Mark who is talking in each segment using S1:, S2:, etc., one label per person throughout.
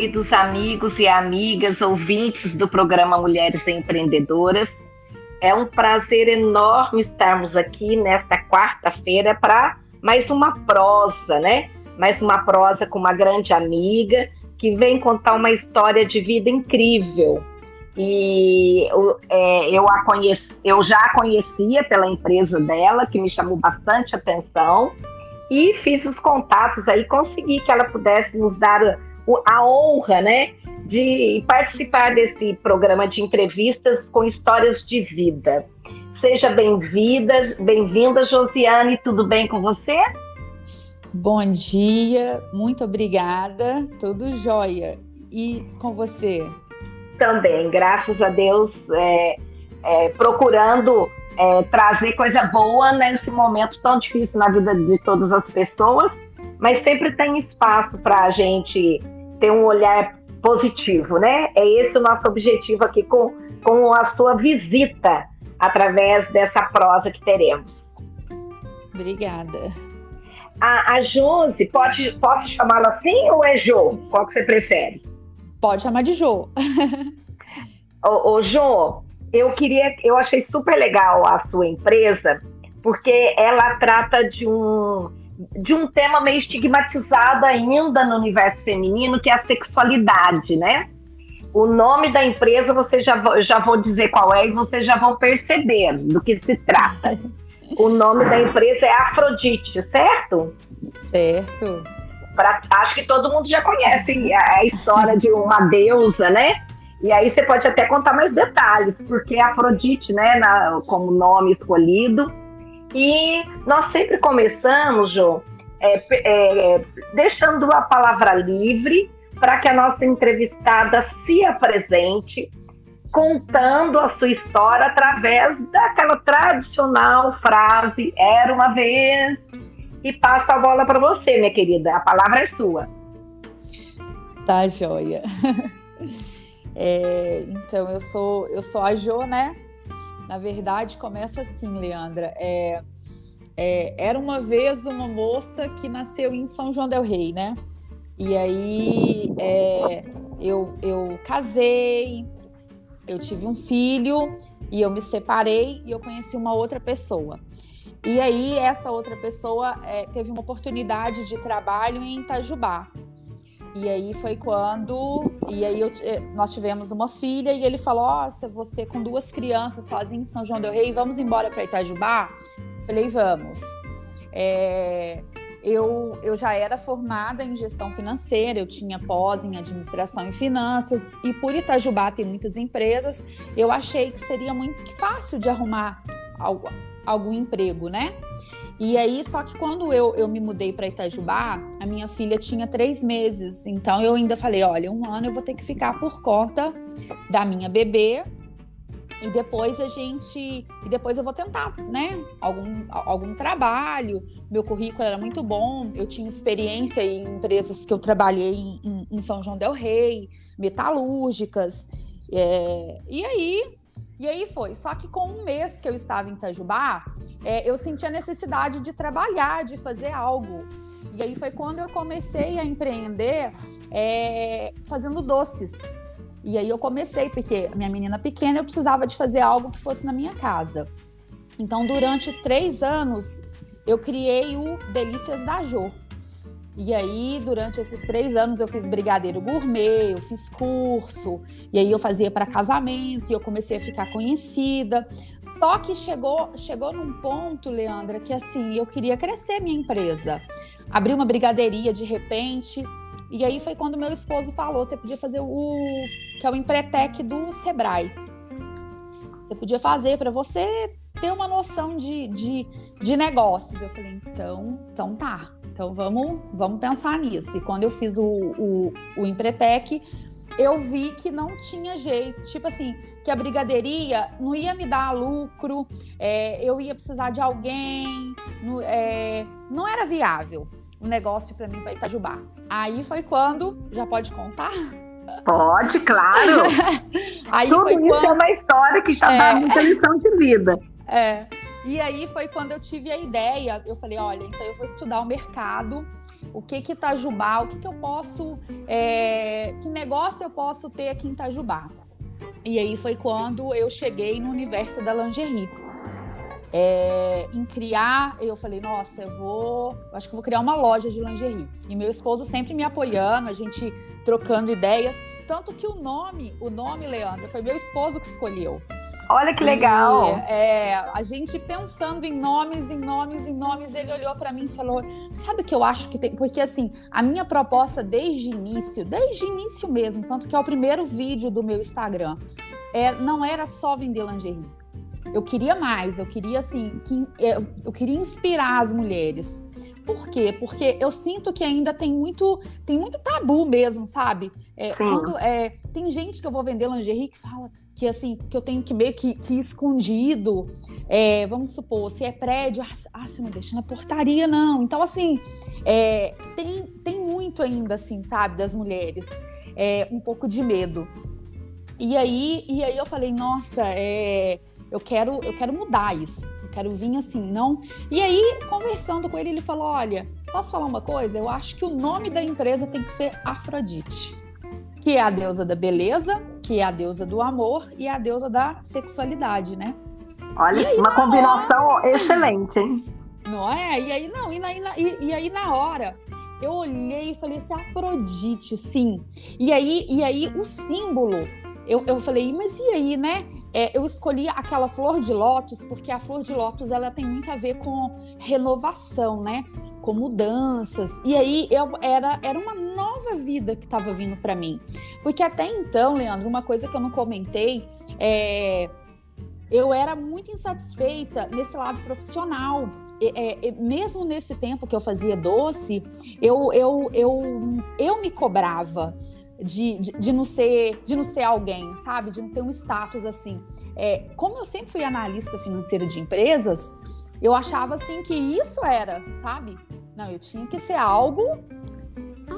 S1: queridos amigos e amigas ouvintes do programa Mulheres Empreendedoras. É um prazer enorme estarmos aqui nesta quarta-feira para mais uma prosa, né? Mais uma prosa com uma grande amiga que vem contar uma história de vida incrível. E é, eu, a conheci, eu já a conhecia pela empresa dela, que me chamou bastante atenção, e fiz os contatos aí, consegui que ela pudesse nos dar a honra, né, de participar desse programa de entrevistas com histórias de vida. Seja bem-vinda, bem-vinda, Josiane, tudo bem com você?
S2: Bom dia, muito obrigada, tudo jóia. E com você?
S1: Também, graças a Deus, é, é, procurando é, trazer coisa boa nesse momento tão difícil na vida de todas as pessoas, mas sempre tem espaço para a gente ter um olhar positivo, né? É esse o nosso objetivo aqui com, com a sua visita através dessa prosa que teremos.
S2: Obrigada.
S1: A, a Josi, pode, posso chamá-la assim ou é Jo? Qual que você prefere?
S2: Pode chamar de Jo.
S1: ô, ô, Jo, eu queria, eu achei super legal a sua empresa, porque ela trata de um de um tema meio estigmatizado ainda no universo feminino, que é a sexualidade, né? O nome da empresa você já, já vou dizer qual é e vocês já vão perceber do que se trata. O nome da empresa é Afrodite, certo?
S2: Certo.
S1: Pra, acho que todo mundo já conhece a, a história de uma deusa, né? E aí você pode até contar mais detalhes, porque Afrodite, né, na, como nome escolhido, e nós sempre começamos, Jô, é, é, deixando a palavra livre para que a nossa entrevistada se apresente, contando a sua história através daquela tradicional frase: era uma vez, e passa a bola para você, minha querida. A palavra é sua.
S2: Tá joia. É, então, eu sou, eu sou a Jo, né? Na verdade, começa assim, Leandra. É, é, era uma vez uma moça que nasceu em São João del Rei, né? E aí é, eu, eu casei, eu tive um filho e eu me separei e eu conheci uma outra pessoa. E aí essa outra pessoa é, teve uma oportunidade de trabalho em Itajubá. E aí foi quando. E aí eu, eh, nós tivemos uma filha e ele falou: Nossa, você com duas crianças sozinho em São João Del Rei, vamos embora para Itajubá? Falei: Vamos. É, eu, eu já era formada em gestão financeira, eu tinha pós em administração e finanças, e por Itajubá tem muitas empresas, eu achei que seria muito fácil de arrumar algum, algum emprego, né? E aí, só que quando eu, eu me mudei para Itajubá, a minha filha tinha três meses. Então eu ainda falei: olha, um ano eu vou ter que ficar por conta da minha bebê. E depois a gente. E depois eu vou tentar, né? Algum, algum trabalho. Meu currículo era muito bom. Eu tinha experiência em empresas que eu trabalhei em, em São João Del Rei, metalúrgicas. É, e aí e aí foi. Só que com um mês que eu estava em Itajubá, é, eu senti a necessidade de trabalhar, de fazer algo. E aí foi quando eu comecei a empreender é, fazendo doces. E aí eu comecei, porque minha menina pequena, eu precisava de fazer algo que fosse na minha casa. Então, durante três anos, eu criei o Delícias da Jô. E aí, durante esses três anos, eu fiz brigadeiro gourmet, eu fiz curso, e aí eu fazia para casamento, e eu comecei a ficar conhecida. Só que chegou, chegou num ponto, Leandra, que assim, eu queria crescer minha empresa. Abri uma brigadeiria de repente, e aí foi quando meu esposo falou: você podia fazer o que é o Empretec do Sebrae. Você podia fazer para você ter uma noção de, de, de negócios. Eu falei, então, então tá. Então vamos, vamos pensar nisso. E quando eu fiz o, o, o Empretec, eu vi que não tinha jeito. Tipo assim, que a brigadeiria não ia me dar lucro, é, eu ia precisar de alguém, no, é, não era viável o negócio para mim para Itajubá. Aí foi quando, já pode contar?
S1: Pode, claro. Tudo isso é quando... é uma história que já é... dá muita lição de vida.
S2: É. E aí foi quando eu tive a ideia, eu falei, olha, então eu vou estudar o mercado, o que que Itajubá, o que que eu posso, é, que negócio eu posso ter aqui em Itajubá. E aí foi quando eu cheguei no universo da lingerie. É, em criar, eu falei, nossa, eu vou, acho que vou criar uma loja de lingerie. E meu esposo sempre me apoiando, a gente trocando ideias. Tanto que o nome, o nome, Leandro, foi meu esposo que escolheu.
S1: Olha que legal!
S2: E, é, a gente pensando em nomes, em nomes, em nomes, ele olhou para mim e falou: Sabe o que eu acho que tem? Porque assim, a minha proposta desde o início, desde o início mesmo, tanto que é o primeiro vídeo do meu Instagram, é, não era só vender lingerie. Eu queria mais, eu queria assim, que, eu, eu queria inspirar as mulheres. Por quê? Porque eu sinto que ainda tem muito, tem muito tabu mesmo, sabe? É, quando, é, tem gente que eu vou vender lingerie que fala que assim, que eu tenho que meio que, que escondido. É, vamos supor, se é prédio, ah, ah, você não deixa na portaria, não. Então, assim, é, tem, tem muito ainda, assim, sabe, das mulheres. É, um pouco de medo. E aí, e aí eu falei, nossa, é, eu quero, eu quero mudar isso quero vir assim, não. E aí, conversando com ele, ele falou: Olha, posso falar uma coisa? Eu acho que o nome da empresa tem que ser Afrodite, que é a deusa da beleza, que é a deusa do amor e a deusa da sexualidade, né?
S1: Olha, aí, uma combinação hora... excelente, hein?
S2: Não é? E aí, não, e, na, e, e aí na hora eu olhei e falei assim, Afrodite, sim. E aí, e aí o símbolo eu, eu falei, mas e aí, né? É, eu escolhi aquela flor de lótus porque a flor de lótus ela tem muito a ver com renovação, né? Com mudanças. E aí eu era, era uma nova vida que estava vindo para mim. Porque até então, Leandro, uma coisa que eu não comentei é eu era muito insatisfeita nesse lado profissional. É, é, mesmo nesse tempo que eu fazia doce, eu, eu, eu, eu me cobrava de, de, de, não ser de não ser alguém, sabe? De não ter um status assim. É, como eu sempre fui analista financeira de empresas, eu achava assim que isso era, sabe? Não, eu tinha que ser algo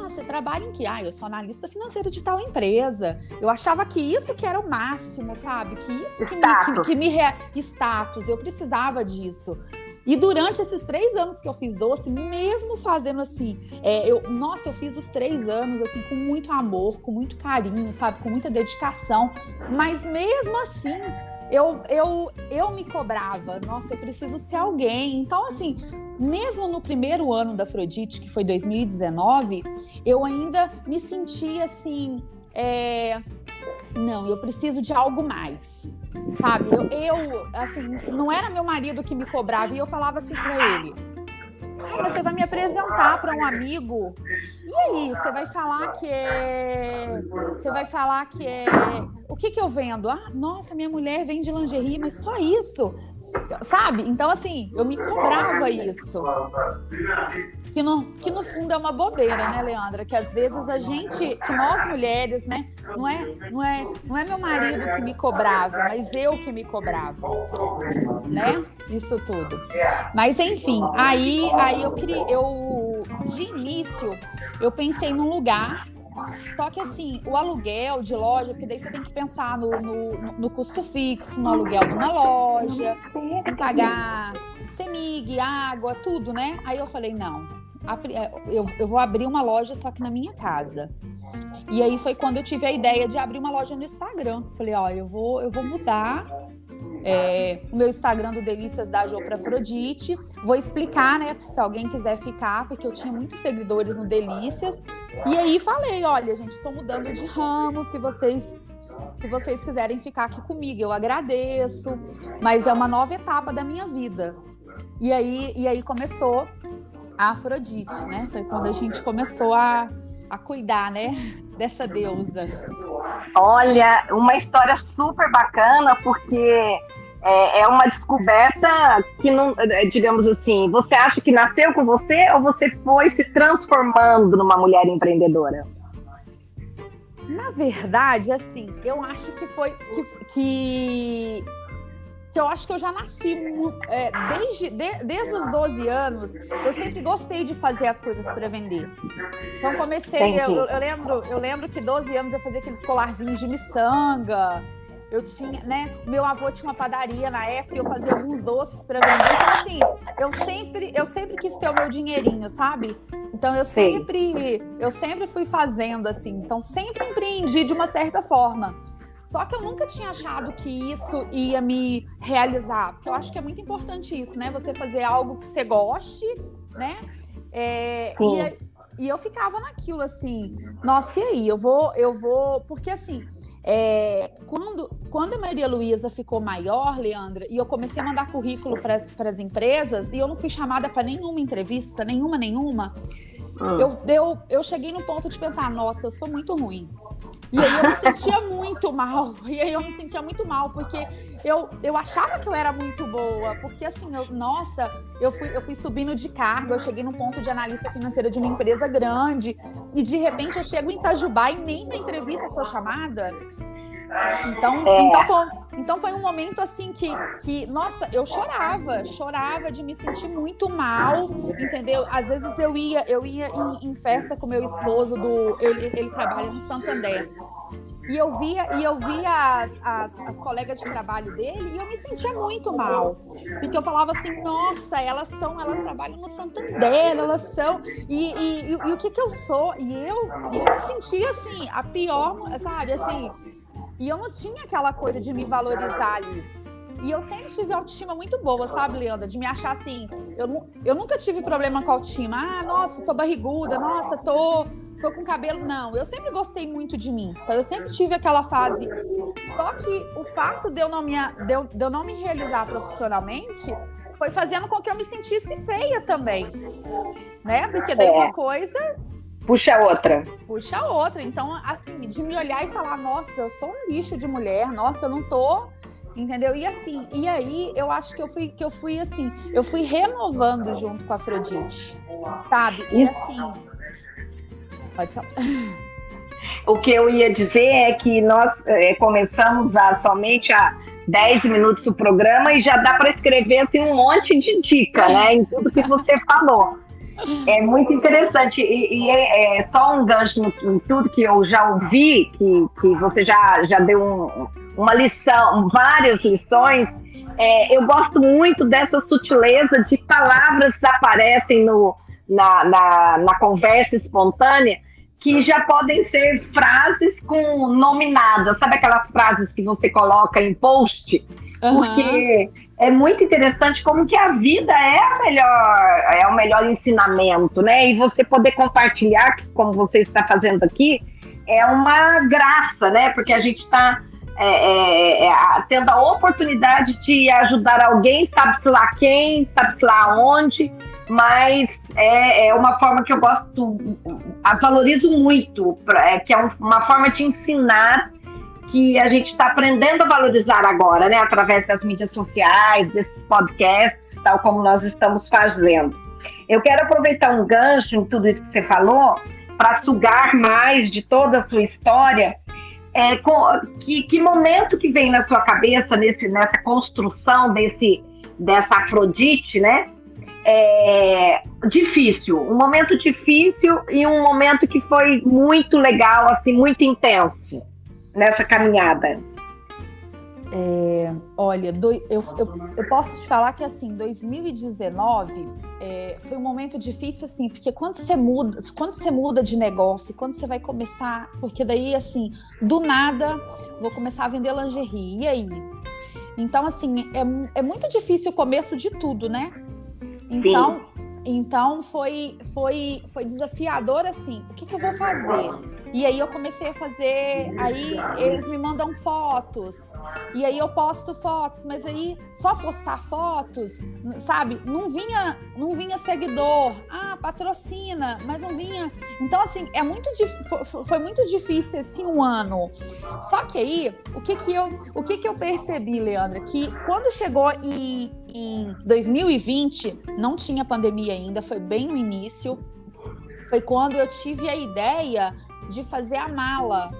S2: você trabalha em que? Ah, eu sou analista financeiro de tal empresa. Eu achava que isso que era o máximo, sabe? Que isso que status. me, que, que me re... status, eu precisava disso. E durante esses três anos que eu fiz doce, mesmo fazendo assim, é, eu, nossa, eu fiz os três anos assim com muito amor, com muito carinho, sabe, com muita dedicação. Mas mesmo assim, eu, eu, eu me cobrava, nossa, eu preciso ser alguém. Então, assim, mesmo no primeiro ano da Afrodite, que foi 2019, eu ainda me sentia assim. É... Não, eu preciso de algo mais. Sabe? Eu, eu, assim, não era meu marido que me cobrava e eu falava assim para ele ah, você vai me apresentar para um amigo. E aí, você vai falar que é. Você vai falar que é. O que que eu vendo? Ah, nossa, minha mulher vende lingerie, mas só isso. Sabe? Então, assim, eu me cobrava isso. Que no, que no fundo é uma bobeira, né, Leandra? Que às vezes a gente, que nós mulheres, né, não é, não é, não é meu marido que me cobrava, mas eu que me cobrava, né? Isso tudo. Mas enfim, aí, aí eu queria, eu de início eu pensei num lugar só que assim, o aluguel de loja, porque daí você tem que pensar no, no, no custo fixo, no aluguel de uma loja, em pagar semig, água, tudo, né? Aí eu falei, não, é, eu, eu vou abrir uma loja só que na minha casa. E aí foi quando eu tive a ideia de abrir uma loja no Instagram. Falei, ó, eu vou, eu vou mudar é, o meu Instagram do Delícias da Jo para Afrodite. Vou explicar, né, se alguém quiser ficar, porque eu tinha muitos seguidores no Delícias. E aí falei, olha, gente, estou mudando de ramo, se vocês se vocês quiserem ficar aqui comigo, eu agradeço, mas é uma nova etapa da minha vida. E aí, e aí começou a Afrodite, né? Foi quando a gente começou a, a cuidar, né, dessa deusa.
S1: Olha, uma história super bacana, porque é, é, uma descoberta que não, é, digamos assim, você acha que nasceu com você ou você foi se transformando numa mulher empreendedora?
S2: Na verdade, assim, eu acho que foi que, que que eu acho que eu já nasci é, desde, de, desde os 12 anos, eu sempre gostei de fazer as coisas para vender. Então comecei, eu, eu, lembro, eu lembro que 12 anos eu fazia aqueles colarzinhos de miçanga, eu tinha, né? Meu avô tinha uma padaria na época, eu fazia alguns doces para vender. Então, assim, eu sempre, eu sempre quis ter o meu dinheirinho, sabe? Então eu Sim. sempre, eu sempre fui fazendo assim. Então sempre empreendi de uma certa forma. Só que eu nunca tinha achado que isso ia me realizar, porque eu acho que é muito importante isso, né? Você fazer algo que você goste, né? É, e, e eu ficava naquilo assim, nossa, e aí? Eu vou, eu vou, porque assim, é, quando, quando a Maria Luísa ficou maior, Leandra, e eu comecei a mandar currículo para as empresas, e eu não fui chamada para nenhuma entrevista, nenhuma, nenhuma, ah. eu, eu, eu cheguei no ponto de pensar, nossa, eu sou muito ruim. E aí eu me sentia muito mal. E aí eu me sentia muito mal, porque eu, eu achava que eu era muito boa. Porque assim, eu, nossa, eu fui, eu fui subindo de cargo, eu cheguei no ponto de analista financeira de uma empresa grande. E de repente eu chego em Itajubá e nem na entrevista sou chamada. Então, é. então, foi, então foi um momento assim que, que, nossa, eu chorava, chorava de me sentir muito mal, entendeu? Às vezes eu ia, eu ia em, em festa com meu esposo do. Ele, ele trabalha no Santander. E eu via, e eu via as, as, as, colegas de trabalho dele e eu me sentia muito mal. Porque eu falava assim, nossa, elas são, elas trabalham no Santander, elas são. E, e, e, e o que que eu sou? E eu, eu me sentia assim, a pior, sabe, assim e eu não tinha aquela coisa de me valorizar ali. E eu sempre tive autoestima muito boa, sabe, Leandra? De me achar assim. Eu, eu nunca tive problema com autoestima. Ah, nossa, tô barriguda, nossa, tô, tô com cabelo. Não, eu sempre gostei muito de mim. Então eu sempre tive aquela fase. Só que o fato de eu não me, de eu, de eu não me realizar profissionalmente foi fazendo com que eu me sentisse feia também. Né? Porque daí é. uma coisa
S1: Puxa outra.
S2: Puxa outra. Então, assim, de me olhar e falar, nossa, eu sou um lixo de mulher, nossa, eu não tô. Entendeu? E assim, e aí eu acho que eu fui que eu fui assim, eu fui renovando junto com a Afrodite. Sabe? E assim. Pode falar.
S1: O que eu ia dizer é que nós é, começamos a somente a 10 minutos do programa e já dá para escrever assim, um monte de dica, né? Em tudo que você falou. É muito interessante. E, e é, é, só um gancho em tudo que eu já ouvi, que, que você já, já deu um, uma lição, várias lições. É, eu gosto muito dessa sutileza de palavras que aparecem no, na, na, na conversa espontânea que já podem ser frases com nominadas, sabe aquelas frases que você coloca em post? Uhum. Porque é muito interessante como que a vida é a melhor, é o melhor ensinamento, né? E você poder compartilhar, como você está fazendo aqui, é uma graça, né? Porque a gente está é, é, é, tendo a oportunidade de ajudar alguém, sabe-se lá quem, sabe-se lá onde, mas é, é, uma forma que eu gosto, valorizo muito, é, que é um, uma forma de ensinar que a gente está aprendendo a valorizar agora, né, através das mídias sociais, desses podcasts, tal como nós estamos fazendo. Eu quero aproveitar um gancho em tudo isso que você falou para sugar mais de toda a sua história. É, com, que, que momento que vem na sua cabeça nesse, nessa construção desse dessa Afrodite, né? É, difícil, um momento difícil e um momento que foi muito legal, assim, muito intenso nessa caminhada?
S2: É, olha, do, eu, eu, eu, posso te falar que assim, 2019 é, foi um momento difícil assim, porque quando você muda, quando você muda de negócio, quando você vai começar, porque daí assim, do nada, vou começar a vender lingerie, e aí? Então assim, é, é muito difícil o começo de tudo, né? Então, Sim. então foi, foi, foi desafiador assim. O que, que eu vou fazer? E aí eu comecei a fazer, aí eles me mandam fotos, e aí eu posto fotos, mas aí só postar fotos, sabe? Não vinha, não vinha seguidor, ah, patrocina, mas não vinha. Então assim, é muito foi muito difícil esse um ano. Só que aí, o que que eu, o que que eu percebi, Leandra, que quando chegou em, em 2020, não tinha pandemia ainda, foi bem no início. Foi quando eu tive a ideia de fazer a mala.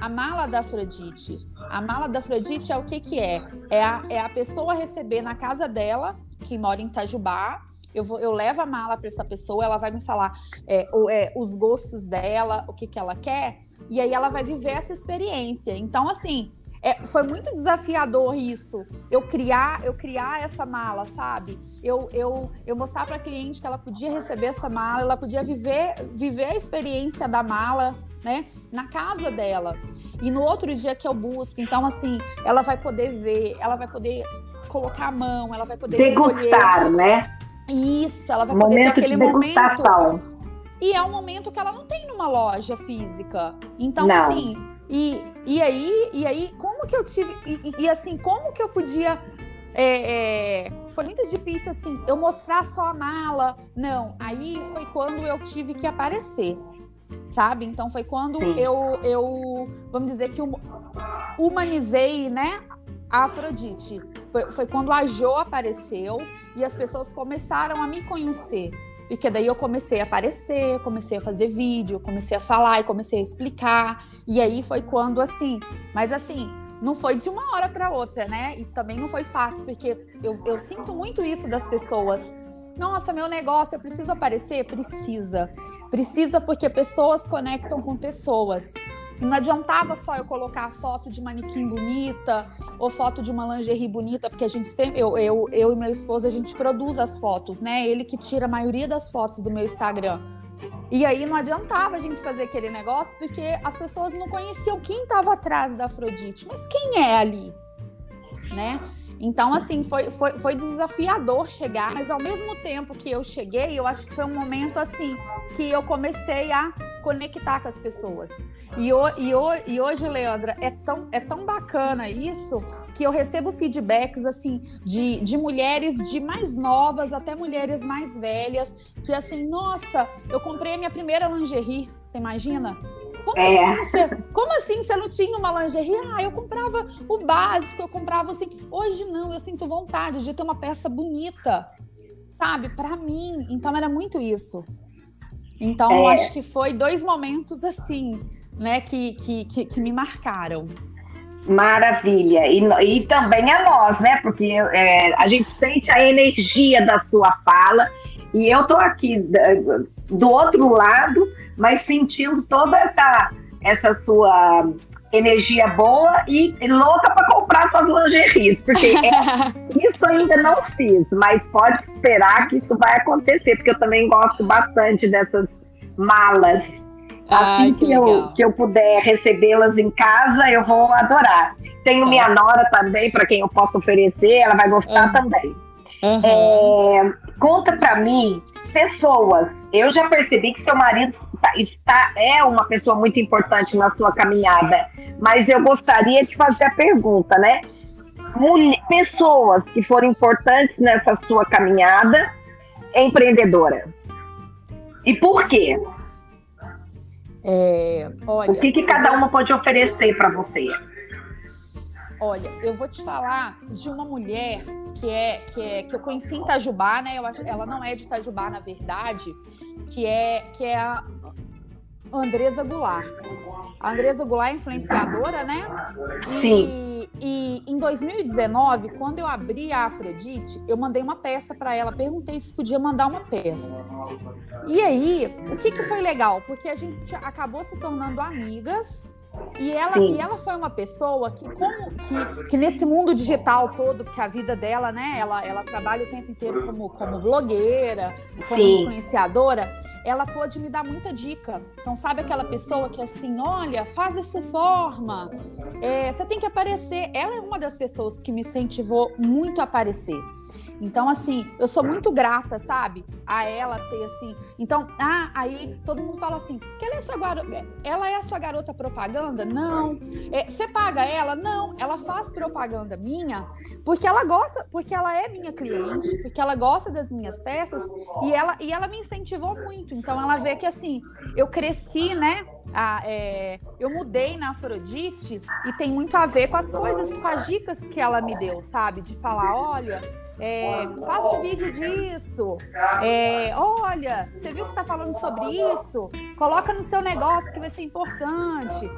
S2: A mala da Afrodite. A mala da Afrodite é o que que é? É a, é a pessoa receber na casa dela, que mora em Itajubá, eu, vou, eu levo a mala para essa pessoa, ela vai me falar é, o, é, os gostos dela, o que, que ela quer, e aí ela vai viver essa experiência. Então, assim, é, foi muito desafiador isso. Eu criar, eu criar essa mala, sabe? Eu, eu, eu mostrar para a cliente que ela podia receber essa mala, ela podia viver, viver a experiência da mala, né? Na casa dela. E no outro dia que eu busco, então assim, ela vai poder ver, ela vai poder colocar a mão, ela vai poder
S1: degustar,
S2: escolher.
S1: né?
S2: Isso, ela vai momento poder ter aquele
S1: de degustação.
S2: momento. E é um momento que ela não tem numa loja física. Então, não. assim, e, e aí, e aí, como que eu tive. E, e assim, como que eu podia. É, é, foi muito difícil assim, eu mostrar só a mala. Não, aí foi quando eu tive que aparecer. Sabe? Então foi quando eu, eu, vamos dizer que humanizei, né, a Afrodite. Foi, foi quando a Jo apareceu e as pessoas começaram a me conhecer. Porque daí eu comecei a aparecer, comecei a fazer vídeo, comecei a falar e comecei a explicar. E aí foi quando assim, mas assim, não foi de uma hora para outra, né? E também não foi fácil, porque eu, eu, sinto muito isso das pessoas. Nossa, meu negócio, eu preciso aparecer? Precisa. Precisa porque pessoas conectam com pessoas. E não adiantava só eu colocar foto de manequim bonita ou foto de uma lingerie bonita, porque a gente sempre, eu, eu, eu e meu esposo, a gente produz as fotos, né? Ele que tira a maioria das fotos do meu Instagram. E aí não adiantava a gente fazer aquele negócio porque as pessoas não conheciam quem estava atrás da Afrodite. Mas quem é ali? Né? Então, assim, foi, foi, foi desafiador chegar, mas ao mesmo tempo que eu cheguei, eu acho que foi um momento assim que eu comecei a conectar com as pessoas. E, o, e, o, e hoje, Leandra, é tão, é tão bacana isso que eu recebo feedbacks assim de, de mulheres de mais novas até mulheres mais velhas, que assim, nossa, eu comprei a minha primeira lingerie, você imagina? Como, é. assim, você, como assim você não tinha uma lingerie? Ah, eu comprava o básico, eu comprava assim. Hoje não, eu sinto vontade de ter uma peça bonita, sabe? Para mim. Então era muito isso. Então, é. acho que foi dois momentos assim, né, que, que, que, que me marcaram.
S1: Maravilha. E, e também a nós, né? Porque é, a gente sente a energia da sua fala. E eu tô aqui do outro lado, mas sentindo toda essa, essa sua energia boa e louca para comprar suas lingeries, porque é, isso ainda não fiz, mas pode esperar que isso vai acontecer, porque eu também gosto bastante dessas malas. Assim Ai, que, que eu, que eu puder recebê-las em casa, eu vou adorar. Tenho é. minha nora também, para quem eu posso oferecer, ela vai gostar uhum. também. Uhum. É, conta para mim, pessoas. Eu já percebi que seu marido está, é uma pessoa muito importante na sua caminhada, mas eu gostaria de fazer a pergunta, né? Mulher, pessoas que foram importantes nessa sua caminhada empreendedora. E por quê?
S2: É, olha,
S1: o que, que cada uma pode oferecer para você?
S2: Olha, eu vou te falar de uma mulher que é que é que eu conheci em Itajubá, né? Eu, ela não é de Itajubá, na verdade, que é que é a Andresa Goulart. A Andresa Goulart é influenciadora, né?
S1: E, Sim.
S2: E em 2019, quando eu abri a Afrodite, eu mandei uma peça para ela, perguntei se podia mandar uma peça. E aí, o que, que foi legal? Porque a gente acabou se tornando amigas e ela, e ela foi uma pessoa que, como que, que nesse mundo digital todo, que a vida dela, né, ela, ela trabalha o tempo inteiro como, como blogueira, como Sim. influenciadora, ela pôde me dar muita dica. Então, sabe aquela pessoa que é assim, olha, faz dessa forma, é, você tem que aparecer. Ela é uma das pessoas que me incentivou muito a aparecer. Então, assim, eu sou muito grata, sabe? A ela ter, assim. Então, ah, aí todo mundo fala assim: que ela é, sua garota, ela é a sua garota propaganda? Não. É, você paga ela? Não. Ela faz propaganda minha porque ela gosta, porque ela é minha cliente, porque ela gosta das minhas peças e ela, e ela me incentivou muito. Então, ela vê que, assim, eu cresci, né? Ah, é, eu mudei na Afrodite e tem muito a ver com as coisas, com as dicas que ela me deu, sabe? De falar: olha é, faça um vídeo disso. É, olha, você viu que está falando sobre isso? Coloca no seu negócio que vai ser importante.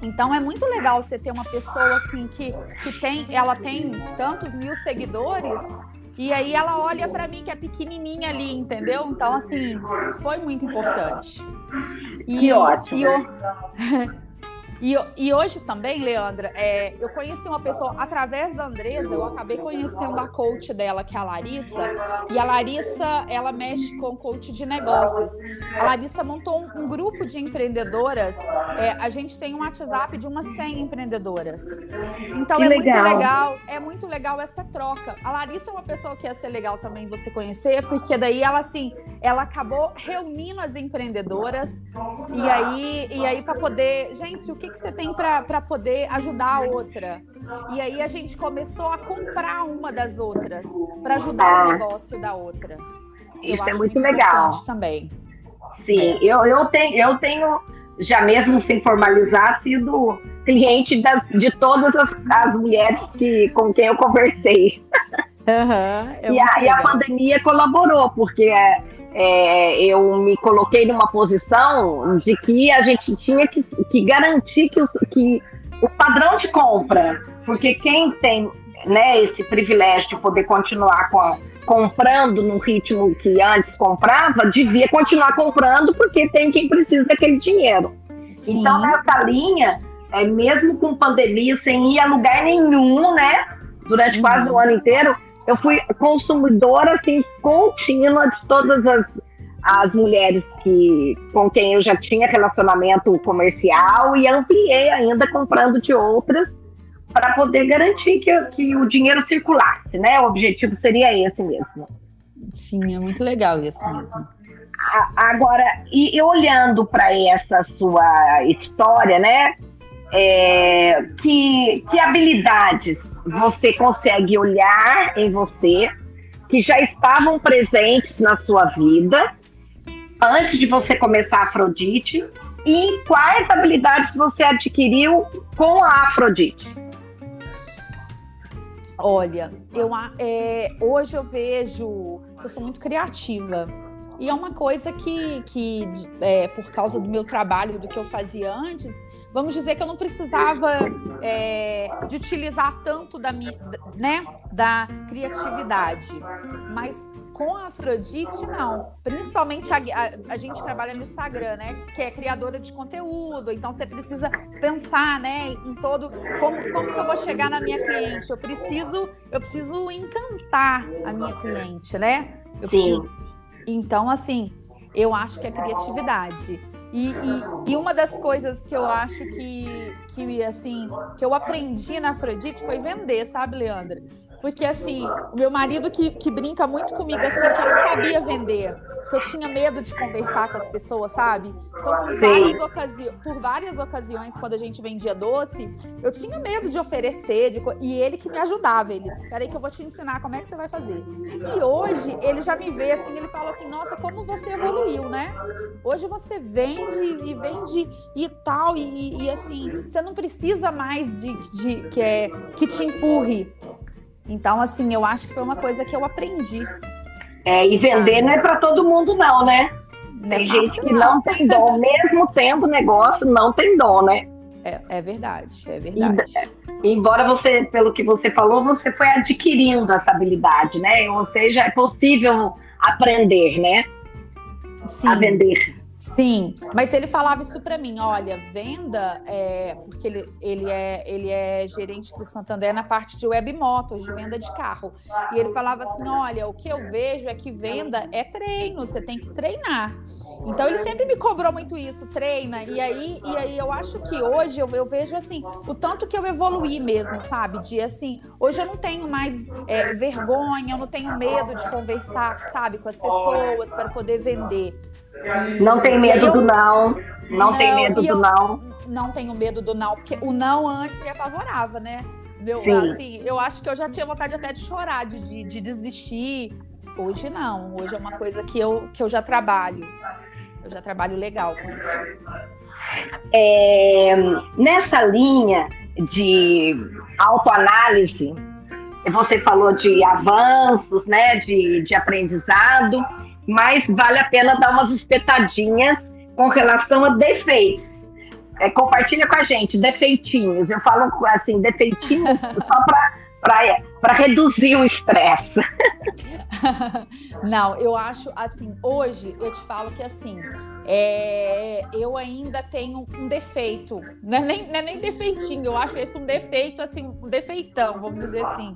S2: Então é muito legal você ter uma pessoa assim que, que tem, ela tem tantos mil seguidores e aí ela olha para mim que é pequenininha ali, entendeu? Então assim foi muito importante.
S1: E, que ótimo.
S2: E, E, e hoje também, Leandra, é, eu conheci uma pessoa, através da Andresa, eu acabei conhecendo a coach dela, que é a Larissa. E a Larissa, ela mexe com coach de negócios. A Larissa montou um, um grupo de empreendedoras. É, a gente tem um WhatsApp de umas 100 empreendedoras. Então que é legal. muito legal, é muito legal essa troca. A Larissa é uma pessoa que ia ser legal também você conhecer, porque daí ela, assim, ela acabou reunindo as empreendedoras. E aí, e aí para poder. Gente, o que que você tem para poder ajudar a outra? E aí a gente começou a comprar uma das outras para ajudar ah, o negócio da outra.
S1: Isso é muito legal.
S2: Também.
S1: Sim, é. eu, eu, tenho, eu tenho, já mesmo sem formalizar, sido cliente das, de todas as, as mulheres que, com quem eu conversei.
S2: Uhum,
S1: é e, a, e, a, pandemia colaborou, porque é, é, eu me coloquei numa posição de que a gente tinha que, que garantir que, os, que o padrão de compra, porque quem tem né, esse privilégio de poder continuar com a, comprando no ritmo que antes comprava, devia continuar comprando porque tem quem precisa daquele dinheiro. Sim. Então, nessa linha, é, mesmo com pandemia, sem ir a lugar nenhum, né? Durante uhum. quase o ano inteiro, eu fui consumidora assim contínua de todas as, as mulheres que com quem eu já tinha relacionamento comercial e ampliei ainda comprando de outras para poder garantir que, que o dinheiro circulasse, né? O objetivo seria esse mesmo.
S2: Sim, é muito legal isso mesmo.
S1: Agora, e, e olhando para essa sua história, né? É, que, que habilidades você consegue olhar em você que já estavam presentes na sua vida antes de você começar a Afrodite e quais habilidades você adquiriu com a Afrodite?
S2: Olha, eu, é, hoje eu vejo que eu sou muito criativa. E é uma coisa que, que é, por causa do meu trabalho, do que eu fazia antes, vamos dizer que eu não precisava é, de utilizar tanto da minha, né, da criatividade, mas com a Afrodite não. Principalmente a, a, a, gente trabalha no Instagram, né, que é criadora de conteúdo, então você precisa pensar, né, em todo como, como que eu vou chegar na minha cliente. Eu preciso eu preciso encantar a minha cliente, né? Eu
S1: Sim. Preciso,
S2: então assim, eu acho que é criatividade. E, e, e, uma das coisas que eu acho que, que, assim, que eu aprendi na Afrodite foi vender, sabe, Leandra? Porque, assim, o meu marido que, que brinca muito comigo, assim, que eu não sabia vender, que eu tinha medo de conversar com as pessoas, sabe? Então, por várias, ocasi por várias ocasiões, quando a gente vendia doce, eu tinha medo de oferecer, de e ele que me ajudava. Ele, peraí que eu vou te ensinar como é que você vai fazer. E hoje, ele já me vê, assim, ele fala assim, nossa, como você evoluiu, né? Hoje você vende e vende e tal, e, e assim, você não precisa mais de, de que, é, que te empurre então, assim, eu acho que foi uma coisa que eu aprendi.
S1: É, e vender sabe? não é para todo mundo, não, né? Não tem é gente que não. não tem dom, mesmo tendo negócio, não tem dom, né?
S2: É, é verdade, é verdade.
S1: E, embora você, pelo que você falou, você foi adquirindo essa habilidade, né? Ou seja, é possível aprender, né?
S2: Sim. A vender. Sim, mas ele falava isso para mim, olha, venda, é, porque ele, ele, é, ele é gerente do Santander na parte de web motos, de venda de carro. E ele falava assim, olha, o que eu vejo é que venda é treino, você tem que treinar. Então ele sempre me cobrou muito isso, treina. E aí, e aí eu acho que hoje eu, eu vejo assim, o tanto que eu evoluí mesmo, sabe? De assim, hoje eu não tenho mais é, vergonha, eu não tenho medo de conversar, sabe, com as pessoas para poder vender.
S1: Não tem medo eu, do não. Não, não tem medo do não.
S2: Não tenho medo do não, porque o não antes me apavorava, né? Meu, assim, eu acho que eu já tinha vontade até de chorar, de, de, de, desistir. Hoje não. Hoje é uma coisa que eu, que eu já trabalho. Eu já trabalho legal com isso.
S1: É, nessa linha de autoanálise, você falou de avanços, né, de, de aprendizado mas vale a pena dar umas espetadinhas com relação a defeitos. É, compartilha com a gente, defeitinhos. Eu falo assim, defeitinhos só para para reduzir o estresse?
S2: Não, eu acho assim, hoje eu te falo que assim, é, eu ainda tenho um defeito, não é, nem, não é nem defeitinho, eu acho esse um defeito, assim, um defeitão, vamos dizer assim,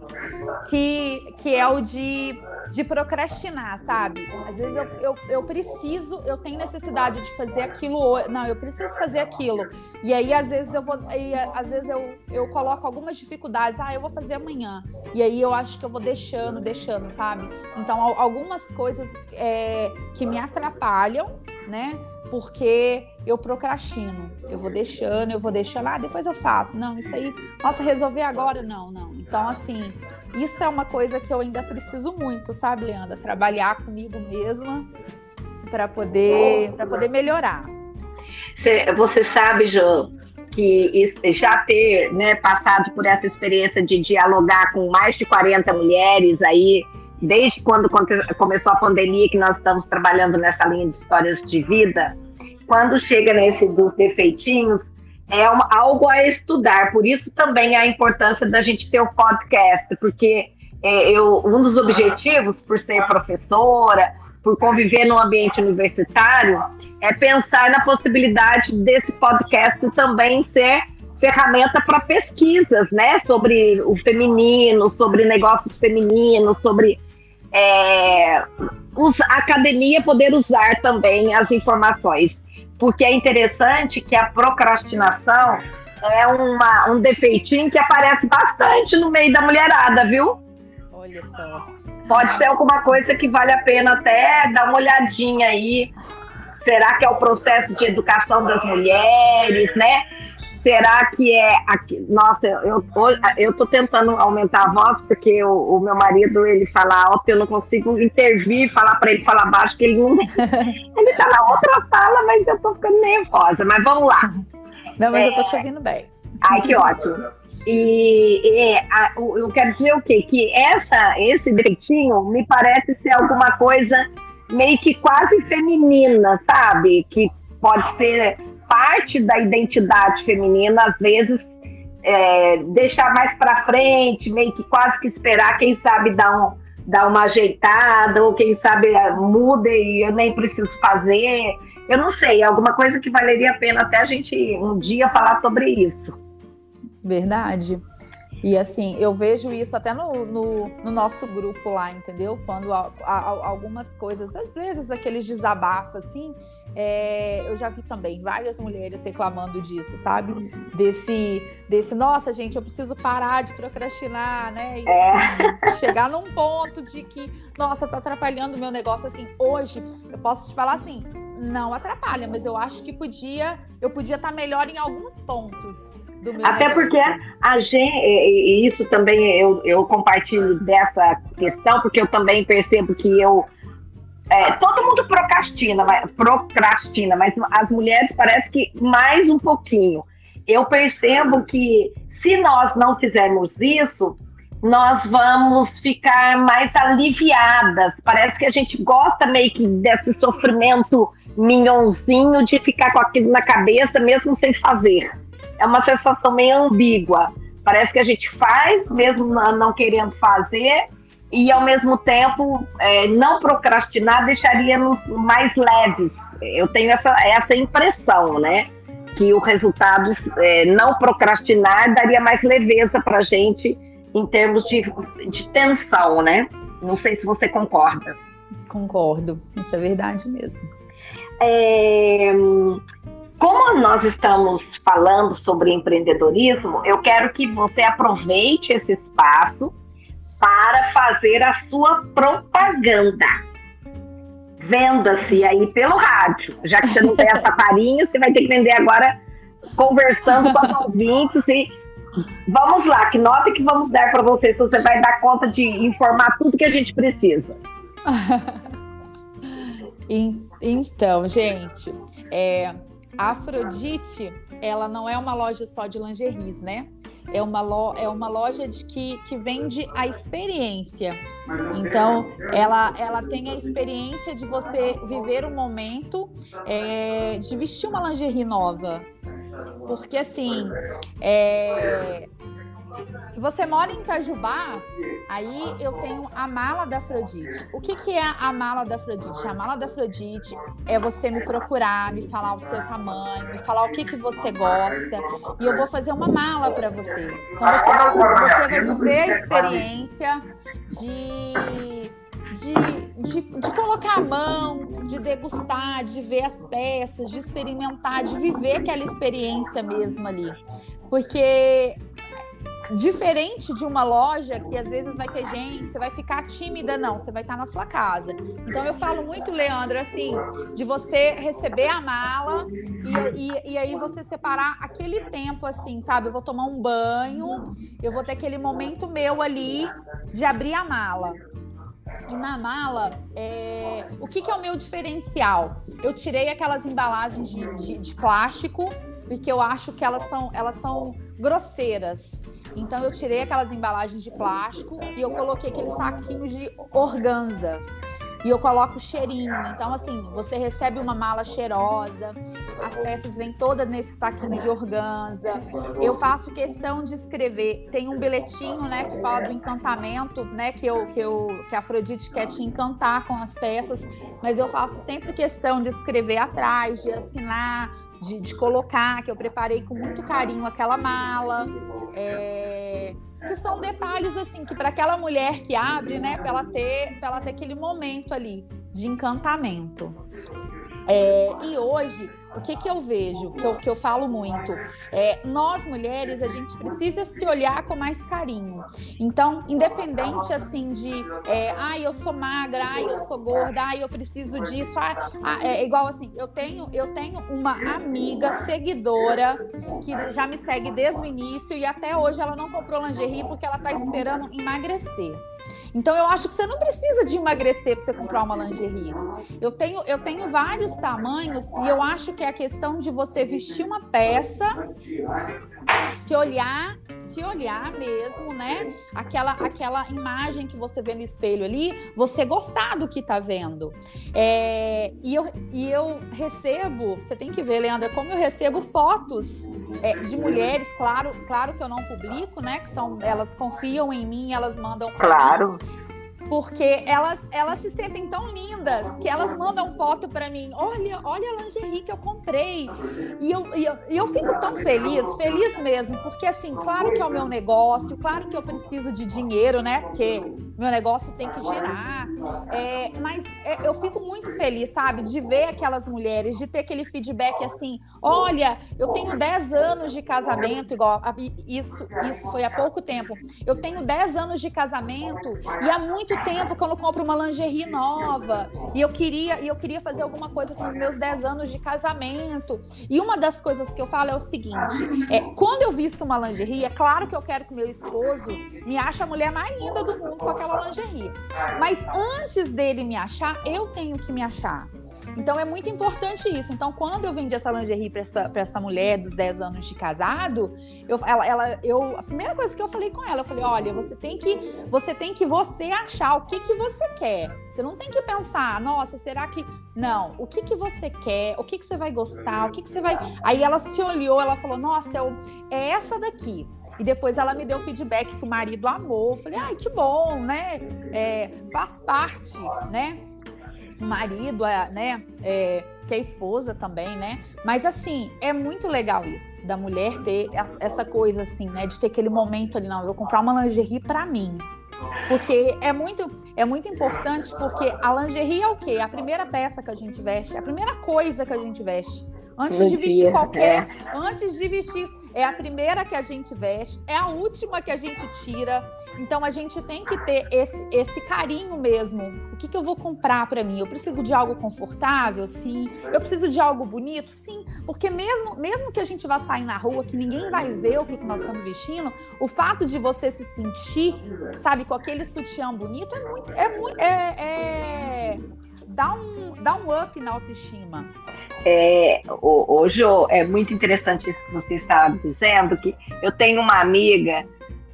S2: que, que é o de, de procrastinar, sabe? Às vezes eu, eu, eu preciso, eu tenho necessidade de fazer aquilo, não, eu preciso fazer aquilo, e aí às vezes eu vou, aí, às vezes eu, eu coloco algumas dificuldades, ah, eu vou fazer amanhã, e aí eu acho que eu vou deixando, deixando, sabe? Então, algumas coisas é, que me atrapalham, né? Porque eu procrastino. Eu vou deixando, eu vou deixando, ah, depois eu faço. Não, isso aí, nossa, resolver agora? Não, não. Então, assim, isso é uma coisa que eu ainda preciso muito, sabe, Leandra? Trabalhar comigo mesma para poder, para poder melhorar.
S1: Você sabe, Jo, que já ter né, passado por essa experiência de dialogar com mais de 40 mulheres aí desde quando começou a pandemia que nós estamos trabalhando nessa linha de histórias de vida, quando chega nesse dos defeitinhos, é algo a estudar. Por isso também a importância da gente ter o podcast, porque é, eu, um dos objetivos, por ser professora, por conviver no ambiente universitário, é pensar na possibilidade desse podcast também ser ferramenta para pesquisas, né, sobre o feminino, sobre negócios femininos, sobre é, a academia poder usar também as informações. Porque é interessante que a procrastinação é uma, um defeitinho que aparece bastante no meio da mulherada, viu?
S2: Olha só.
S1: Pode ser alguma coisa que vale a pena até dar uma olhadinha aí. Será que é o processo de educação das mulheres, né? Será que é. Aqui? Nossa, eu, eu tô tentando aumentar a voz porque o, o, meu marido ele fala alto, eu não consigo intervir, falar para ele falar baixo, que ele não. ele tá na outra sala, mas eu tô ficando nervosa. Mas vamos lá.
S2: Não, mas é... eu tô te ouvindo bem.
S1: Ai, que ótimo. E, e a, eu quero dizer o quê? Que essa, esse direitinho me parece ser alguma coisa meio que quase feminina, sabe? Que pode ser parte da identidade feminina, às vezes, é, deixar mais para frente, meio que quase que esperar, quem sabe, dar, um, dar uma ajeitada, ou quem sabe é, muda e eu nem preciso fazer. Eu não sei, alguma coisa que valeria a pena até a gente um dia falar sobre isso.
S2: Verdade. E assim, eu vejo isso até no, no, no nosso grupo lá, entendeu? Quando há, há, algumas coisas, às vezes aqueles desabafos, assim, é, eu já vi também várias mulheres reclamando disso, sabe? Desse, desse, nossa, gente, eu preciso parar de procrastinar, né? E, é. assim, chegar num ponto de que, nossa, tá atrapalhando o meu negócio. Assim, hoje, eu posso te falar assim, não atrapalha, mas eu acho que podia, eu podia estar tá melhor em alguns pontos.
S1: Até negócio. porque a gente, e isso também eu, eu compartilho dessa questão, porque eu também percebo que eu é, todo mundo procrastina, procrastina, mas as mulheres parece que mais um pouquinho. Eu percebo que se nós não fizermos isso, nós vamos ficar mais aliviadas. Parece que a gente gosta meio que desse sofrimento minhonzinho de ficar com aquilo na cabeça mesmo sem fazer. É uma sensação meio ambígua. Parece que a gente faz mesmo não querendo fazer e ao mesmo tempo é, não procrastinar deixaria-nos mais leves. Eu tenho essa, essa impressão, né? Que o resultado é, não procrastinar daria mais leveza para a gente em termos de, de tensão, né? Não sei se você concorda.
S2: Concordo, isso é verdade mesmo.
S1: É, como nós estamos falando sobre empreendedorismo, eu quero que você aproveite esse espaço para fazer a sua propaganda. Venda-se aí pelo rádio. Já que você não tem essa farinha, você vai ter que vender agora conversando com os ouvintes e vamos lá, que nota que vamos dar para você se você vai dar conta de informar tudo que a gente precisa.
S2: então, gente, é, Afrodite ela não é uma loja só de lingeries, né? É uma, lo, é uma loja de que, que vende a experiência. Então, ela, ela tem a experiência de você viver um momento é, de vestir uma lingerie nova. Porque, assim, é, Se você mora em Itajubá, aí eu tenho a mala da Afrodite. O que, que é a mala da Afrodite? A mala da Afrodite é você me procurar, me falar o seu tamanho, me falar o que, que você gosta, e eu vou fazer uma mala para você. Então você vai, você vai viver a experiência de de, de, de, colocar a mão, de degustar, de ver as peças, de experimentar, de viver aquela experiência mesmo ali. Porque diferente de uma loja que às vezes vai ter gente, você vai ficar tímida, não, você vai estar na sua casa. Então eu falo muito, Leandro, assim, de você receber a mala e, e, e, aí você separar aquele tempo, assim, sabe? Eu vou tomar um banho, eu vou ter aquele momento meu ali de abrir a mala. E na mala, é... o que, que, é o meu diferencial? Eu tirei aquelas embalagens de, de, de, plástico, porque eu acho que elas são, elas são grosseiras. Então eu tirei aquelas embalagens de plástico e eu coloquei aqueles saquinhos de organza e eu coloco cheirinho. Então, assim, você recebe uma mala cheirosa, as peças vêm todas nesse saquinho de organza. Eu faço questão de escrever. Tem um bilhetinho, né, que fala do encantamento, né, que eu que eu que a Afrodite quer te encantar com as peças, mas eu faço sempre questão de escrever atrás, de assinar de, de, colocar, que eu preparei com muito carinho aquela mala. É, que são detalhes assim que para aquela mulher que abre, né, para ela ter, ela ter aquele momento ali de encantamento. É, e hoje o que, que eu vejo, que eu, que eu falo muito? É, nós mulheres, a gente precisa se olhar com mais carinho. Então, independente assim de, é, ai, eu sou magra, ai, eu sou gorda, ai, eu preciso disso, ai, é igual assim, eu tenho, eu tenho uma amiga seguidora que já me segue desde o início e até hoje ela não comprou lingerie porque ela tá esperando emagrecer. Então eu acho que você não precisa de emagrecer para você comprar uma lingerie. Eu tenho, eu tenho vários tamanhos e eu acho que é a questão de você vestir uma peça, se olhar, se olhar mesmo, né? Aquela, aquela imagem que você vê no espelho ali, você gostar do que tá vendo. É, e, eu, e eu recebo, você tem que ver, Leandra, como eu recebo fotos é, de mulheres, claro, claro que eu não publico, né? Que são, elas confiam em mim, elas mandam.
S1: Claro.
S2: Mim porque elas, elas se sentem tão lindas que elas mandam foto para mim. Olha, olha a lingerie que eu comprei. E eu, e eu, e eu fico tão feliz, feliz mesmo, porque assim, claro que é o meu negócio, claro que eu preciso de dinheiro, né? Porque meu negócio tem que girar. É, mas é, eu fico muito feliz, sabe, de ver aquelas mulheres, de ter aquele feedback assim: olha, eu tenho 10 anos de casamento, igual isso, isso foi há pouco tempo. Eu tenho 10 anos de casamento e há muito tempo que eu não compro uma lingerie nova. E eu queria, e eu queria fazer alguma coisa com os meus 10 anos de casamento. E uma das coisas que eu falo é o seguinte: é, quando eu visto uma lingerie, é claro que eu quero que meu esposo me ache a mulher mais linda do mundo com aquela lingerie. Mas antes dele me achar, eu tenho que me achar. Então é muito importante isso. Então, quando eu vendi essa lingerie para essa, essa mulher dos 10 anos de casado, eu, ela, ela, eu, a primeira coisa que eu falei com ela, eu falei: olha, você tem que você tem que você achar o que, que você quer. Você não tem que pensar, nossa, será que. Não, o que, que você quer, o que, que você vai gostar, o que, que você vai. Aí ela se olhou, ela falou: nossa, eu, é essa daqui. E depois ela me deu feedback que o marido amou. Eu falei, ai, que bom, né? É, faz parte, né? Marido, né? É, que é esposa também, né? Mas assim, é muito legal isso, da mulher ter essa coisa assim, né? De ter aquele momento ali, não, eu vou comprar uma lingerie para mim. Porque é muito, é muito importante, porque a lingerie é o quê? A primeira peça que a gente veste, a primeira coisa que a gente veste. Antes no de vestir dia, qualquer, é. antes de vestir, é a primeira que a gente veste, é a última que a gente tira. Então a gente tem que ter esse, esse carinho mesmo. O que, que eu vou comprar para mim? Eu preciso de algo confortável, sim. Eu preciso de algo bonito, sim. Porque mesmo, mesmo que a gente vá sair na rua, que ninguém vai ver o que, que nós estamos vestindo, o fato de você se sentir, sabe, com aquele sutiã bonito é muito, é muito, é, é dá um, dá um up na autoestima.
S1: É, hoje é muito interessante isso que você está dizendo, que eu tenho uma amiga,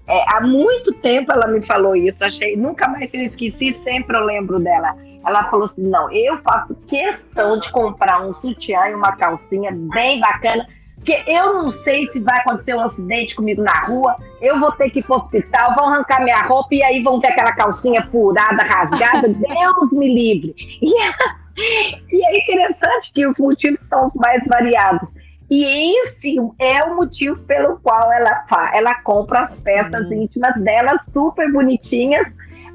S1: é, há muito tempo ela me falou isso, achei, nunca mais eu esqueci, sempre eu lembro dela. Ela falou assim: não, eu faço questão de comprar um sutiã e uma calcinha bem bacana Porque eu não sei se vai acontecer um acidente comigo na rua, eu vou ter que ir pro hospital, vão arrancar minha roupa e aí vão ter aquela calcinha furada, rasgada. Deus me livre. E, e é interessante que os motivos são os mais variados. E esse é o motivo pelo qual ela, ela compra as peças uhum. íntimas dela, super bonitinhas.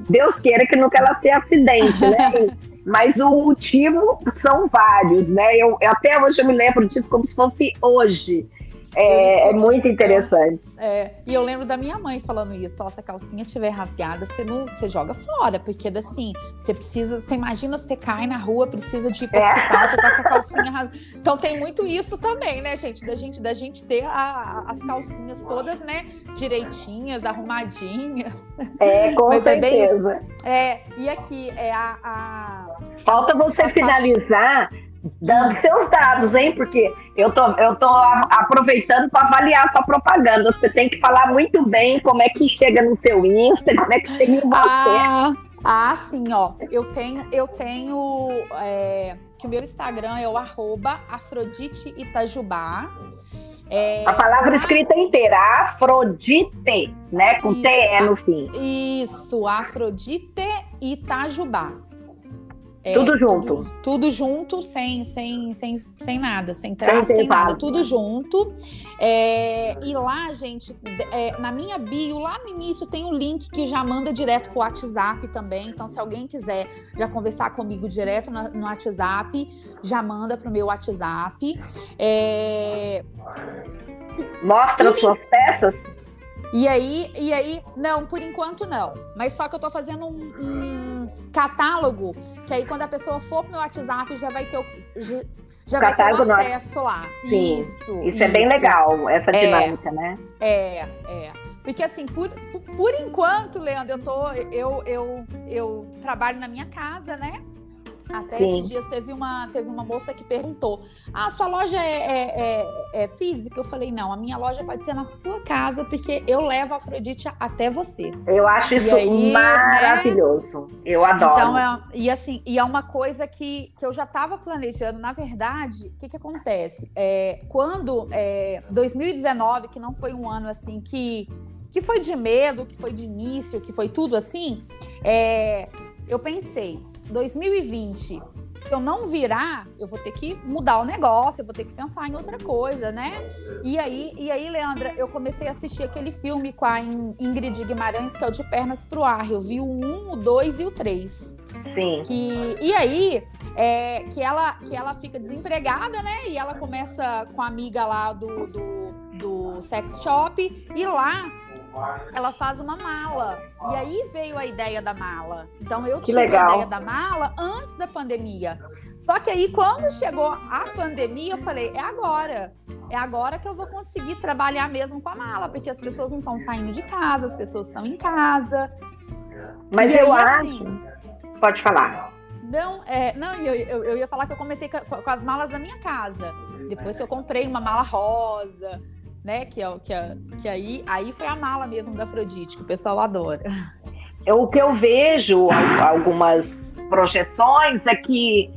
S1: Deus queira que nunca ela se acidente, né? Mas o motivo são vários, né? Eu, até hoje eu me lembro disso como se fosse hoje. É, é, muito interessante.
S2: É, e eu lembro da minha mãe falando isso: ó, se a calcinha estiver rasgada, você não, você joga fora, porque assim, você precisa, você imagina você cai na rua, precisa de ir para o é. hospital, você tá com a calcinha rasgada. Então tem muito isso também, né, gente? Da gente, da gente ter a, as calcinhas todas, né, direitinhas, arrumadinhas.
S1: É, com Mas certeza.
S2: É, é, e aqui é a. a...
S1: Falta você finalizar dando seus dados, hein? Porque eu tô, eu tô aproveitando para avaliar sua propaganda. Você tem que falar muito bem como é que chega no seu Insta, como é que chega em você.
S2: Ah, ah sim, ó. Eu tenho, eu tenho é, que o meu Instagram é o arroba Afrodite Itajubá.
S1: É, a palavra escrita inteira, Afrodite, né? Com isso, TE no fim.
S2: Isso, Afrodite Itajubá.
S1: É, tudo junto.
S2: Tudo, tudo, junto, sem, sem, sem, sem nada, sem traço, sem, sem nada, tudo junto. É, e lá, gente, é, na minha bio, lá no início, tem o um link que já manda direto pro WhatsApp também. Então, se alguém quiser já conversar comigo direto no, no WhatsApp, já manda pro meu WhatsApp. É...
S1: Mostra e... suas peças?
S2: E aí, e aí, não, por enquanto não. Mas só que eu tô fazendo um, um catálogo, que aí quando a pessoa for pro meu WhatsApp já vai ter o, já, já vai ter o acesso lá.
S1: Sim, isso, isso, isso. é bem legal, essa é, dinâmica, é, né?
S2: É, é. Porque assim, por, por enquanto, Leandro, eu tô, eu, eu, eu trabalho na minha casa, né? Até Sim. esses dias teve uma, teve uma moça que perguntou: Ah, sua loja é, é, é, é, física? Eu falei: Não, a minha loja pode ser na sua casa, porque eu levo a Afrodite até você.
S1: Eu acho isso aí, maravilhoso. Né? Eu adoro. Então,
S2: é, e assim, e é uma coisa que, que eu já estava planejando. Na verdade, o que, que acontece? É, quando 2019, é, que não foi um ano assim que, que foi de medo, que foi de início, que foi tudo assim, é, eu pensei 2020, se eu não virar, eu vou ter que mudar o negócio, eu vou ter que pensar em outra coisa, né? E aí, e aí, Leandra, eu comecei a assistir aquele filme com a Ingrid Guimarães, que é o De Pernas pro Ar. Eu vi o 1, o 2 e o 3.
S1: Sim.
S2: Que, e aí, é, que, ela, que ela fica desempregada, né? E ela começa com a amiga lá do, do, do sex shop, e lá ela faz uma mala. E aí veio a ideia da mala. Então eu tive a ideia da mala antes da pandemia. Só que aí quando chegou a pandemia, eu falei, é agora. É agora que eu vou conseguir trabalhar mesmo com a mala, porque as pessoas não estão saindo de casa, as pessoas estão em casa.
S1: Mas e eu aí, acho. Assim, Pode falar.
S2: Não, é, não eu, eu, eu, ia falar que eu comecei com, com as malas da minha casa. Depois que eu comprei uma mala rosa né? Que, é, que, é, que aí, aí foi a mala mesmo da Afrodite, que o pessoal adora.
S1: O que eu vejo, algumas projeções, é que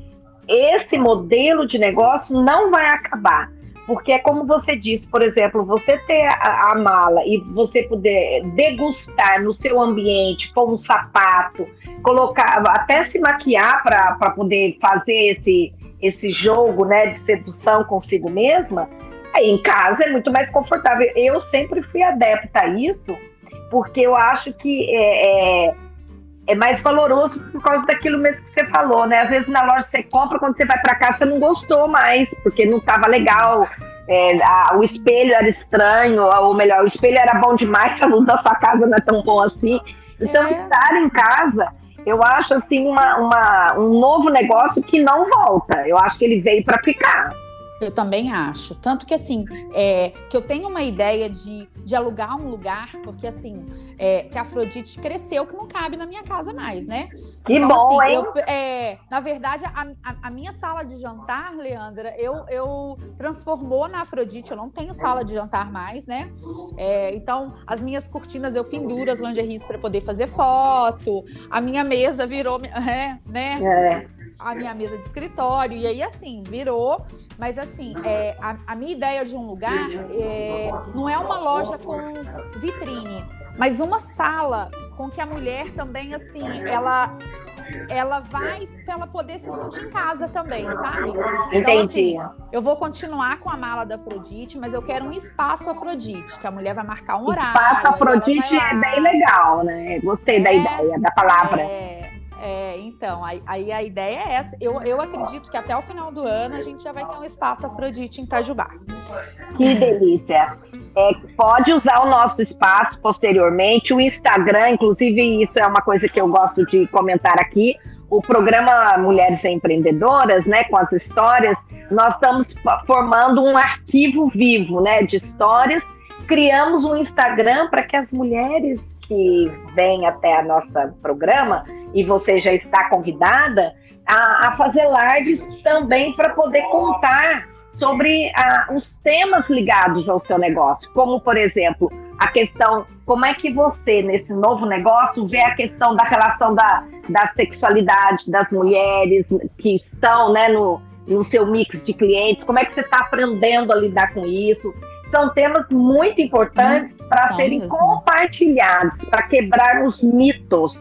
S1: esse modelo de negócio não vai acabar. Porque é como você disse, por exemplo, você ter a, a, mala e você poder degustar no seu ambiente com um sapato, colocar, até se maquiar para poder fazer esse, esse jogo né, de sedução consigo mesma, Aí em casa é muito mais confortável. Eu sempre fui adepta a isso, porque eu acho que é, é, é, mais valoroso por causa daquilo mesmo que você falou, né? Às vezes na loja você compra, quando você vai para casa você não gostou mais, porque não estava legal. É, a, o espelho era estranho, ou melhor, o espelho era bom demais, a luz da sua casa não é tão bom assim. Então, é. estar em casa, eu acho assim uma, uma, um novo negócio que não volta. Eu acho que ele veio para ficar.
S2: Eu também acho. Tanto que, assim, é, que eu tenho uma ideia de, de alugar um lugar, porque, assim, é, que a Afrodite cresceu, que não cabe na minha casa mais, né?
S1: Que então, bom,
S2: assim,
S1: hein?
S2: Eu, é, na verdade, a, a, a, minha sala de jantar, Leandra, eu, eu transformou na Afrodite. Eu não tenho sala de jantar mais, né? É, então, as minhas cortinas eu penduro as lingeries para poder fazer foto. A minha mesa virou, é, né?
S1: É.
S2: a minha mesa de escritório. E aí, assim, virou. Mas, assim, é, a, a minha ideia de um lugar é, não é uma loja com vitrine, mas uma sala com que a mulher também, assim, ela ela vai para ela poder se sentir em casa também, sabe?
S1: Então, Entendi.
S2: Assim, eu vou continuar com a mala da Afrodite, mas eu quero um espaço Afrodite, que a mulher vai marcar um horário.
S1: Espaço Afrodite é bem legal, né? Gostei é, da ideia, da palavra.
S2: É, é, então, aí, a ideia é essa. Eu, eu acredito que até o final do ano a gente já vai ter um espaço Afrodite em Cajubá.
S1: Que delícia! É, pode usar o nosso espaço posteriormente, o Instagram, inclusive, isso é uma coisa que eu gosto de comentar aqui. O programa Mulheres Empreendedoras, né, com as histórias, nós estamos formando um arquivo vivo, né, de histórias. Criamos um Instagram para que as mulheres que vêm até o nosso programa e você já está convidada a, a fazer lives também para poder contar sobre os temas ligados ao seu negócio, como por exemplo a questão como é que você nesse novo negócio vê a questão da relação da, da sexualidade das mulheres que estão né, no, no seu mix de clientes, como é que você está aprendendo a lidar com isso? São temas muito importantes hum, para serem mesmo. compartilhados, para quebrar os mitos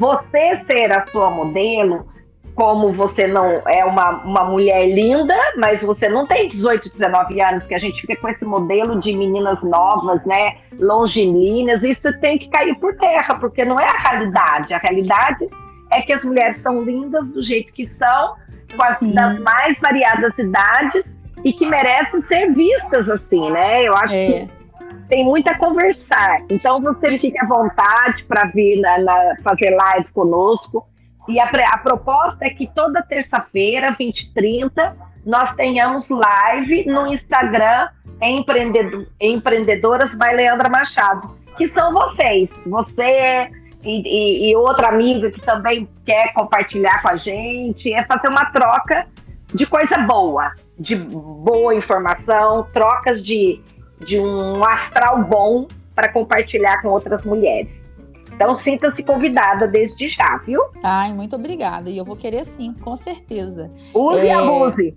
S1: você ser a sua modelo, como você não é uma, uma mulher linda, mas você não tem 18, 19 anos, que a gente fica com esse modelo de meninas novas, né? Longilíneas, isso tem que cair por terra, porque não é a realidade. A realidade é que as mulheres são lindas do jeito que são, com as das mais variadas idades e que merecem ser vistas assim, né? Eu acho é. que tem muito a conversar. Então você fique à vontade para vir na, na, fazer live conosco. E a, a proposta é que toda terça-feira, 20 e 30, nós tenhamos live no Instagram Empreendedor, Empreendedoras by Leandra Machado, que são vocês. Você e, e, e, outra amiga que também quer compartilhar com a gente. É fazer uma troca de coisa boa, de boa informação, trocas de de um astral bom para compartilhar com outras mulheres. Então, sinta-se convidada desde já, viu?
S2: Ai, muito obrigada. E eu vou querer sim, com certeza.
S1: Use é... e abuse.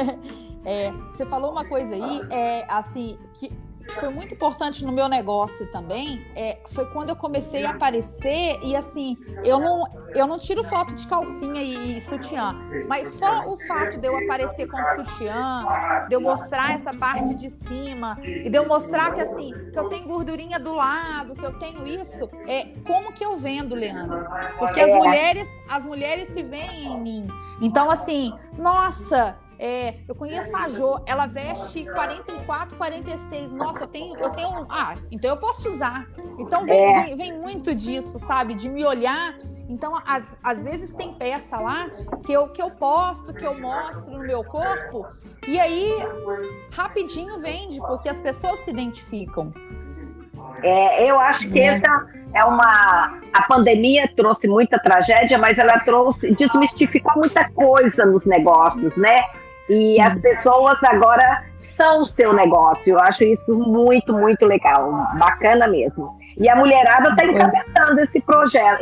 S2: é, você falou uma coisa aí, é, assim, que foi muito importante no meu negócio também é, foi quando eu comecei a aparecer e assim eu não eu não tiro foto de calcinha e, e, sutiã mas só o fato de eu aparecer com sutiã de eu mostrar essa parte de cima e de eu mostrar que assim que eu tenho gordurinha do lado que eu tenho isso é como que eu vendo Leandro? Porque as mulheres as mulheres se veem em mim. Então assim nossa é, eu conheço a Jo, ela veste 44, 46. Nossa, eu tenho, eu tenho. Ah, então eu posso usar. Então vem, é. vem, vem, muito disso, sabe? De me olhar. Então, às, às vezes tem peça lá que eu, que eu posto, que eu mostro no meu corpo, e aí rapidinho vende, porque as pessoas se identificam.
S1: É, eu acho que é. essa é uma. A pandemia trouxe muita tragédia, mas ela trouxe, desmistificou muita coisa nos negócios, né? E Sim. as pessoas agora são o seu negócio. Eu acho isso muito, muito legal. Bacana mesmo. E a mulherada está encabeçando esse projeto,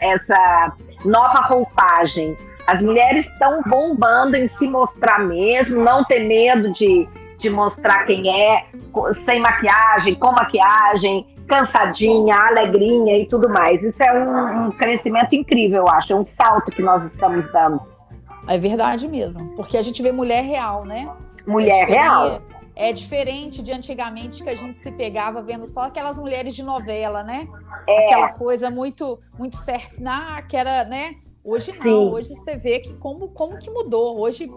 S1: essa nova roupagem. As mulheres estão bombando em se mostrar mesmo, não ter medo de, de mostrar quem é, sem maquiagem, com maquiagem, cansadinha, alegrinha e tudo mais. Isso é um, um crescimento incrível, eu acho. É um salto que nós estamos dando.
S2: É verdade mesmo, porque a gente vê mulher real, né?
S1: Mulher é real.
S2: É diferente de antigamente que a gente se pegava vendo só aquelas mulheres de novela, né?
S1: É.
S2: Aquela coisa muito muito certa, ah, que era, né? Hoje não, Sim. hoje você vê que como, como que mudou. Hoje,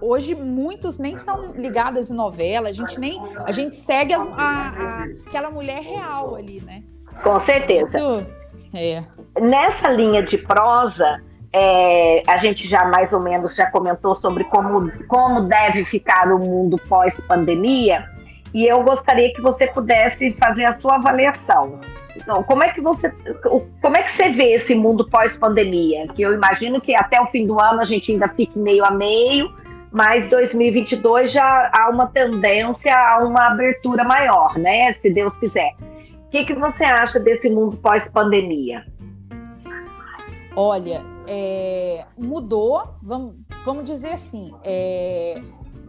S2: hoje muitos nem são ligados em novela, a gente nem a gente segue as, a, a, aquela mulher real ali, né?
S1: Com certeza.
S2: É.
S1: Nessa linha de prosa, é, a gente já mais ou menos já comentou sobre como, como deve ficar o mundo pós-pandemia, e eu gostaria que você pudesse fazer a sua avaliação. Então, como é que você, como é que você vê esse mundo pós-pandemia? Que eu imagino que até o fim do ano a gente ainda fique meio a meio, mas 2022 já há uma tendência a uma abertura maior, né? Se Deus quiser. O que, que você acha desse mundo pós-pandemia?
S2: Olha, é, mudou, vamos, vamos dizer assim, é,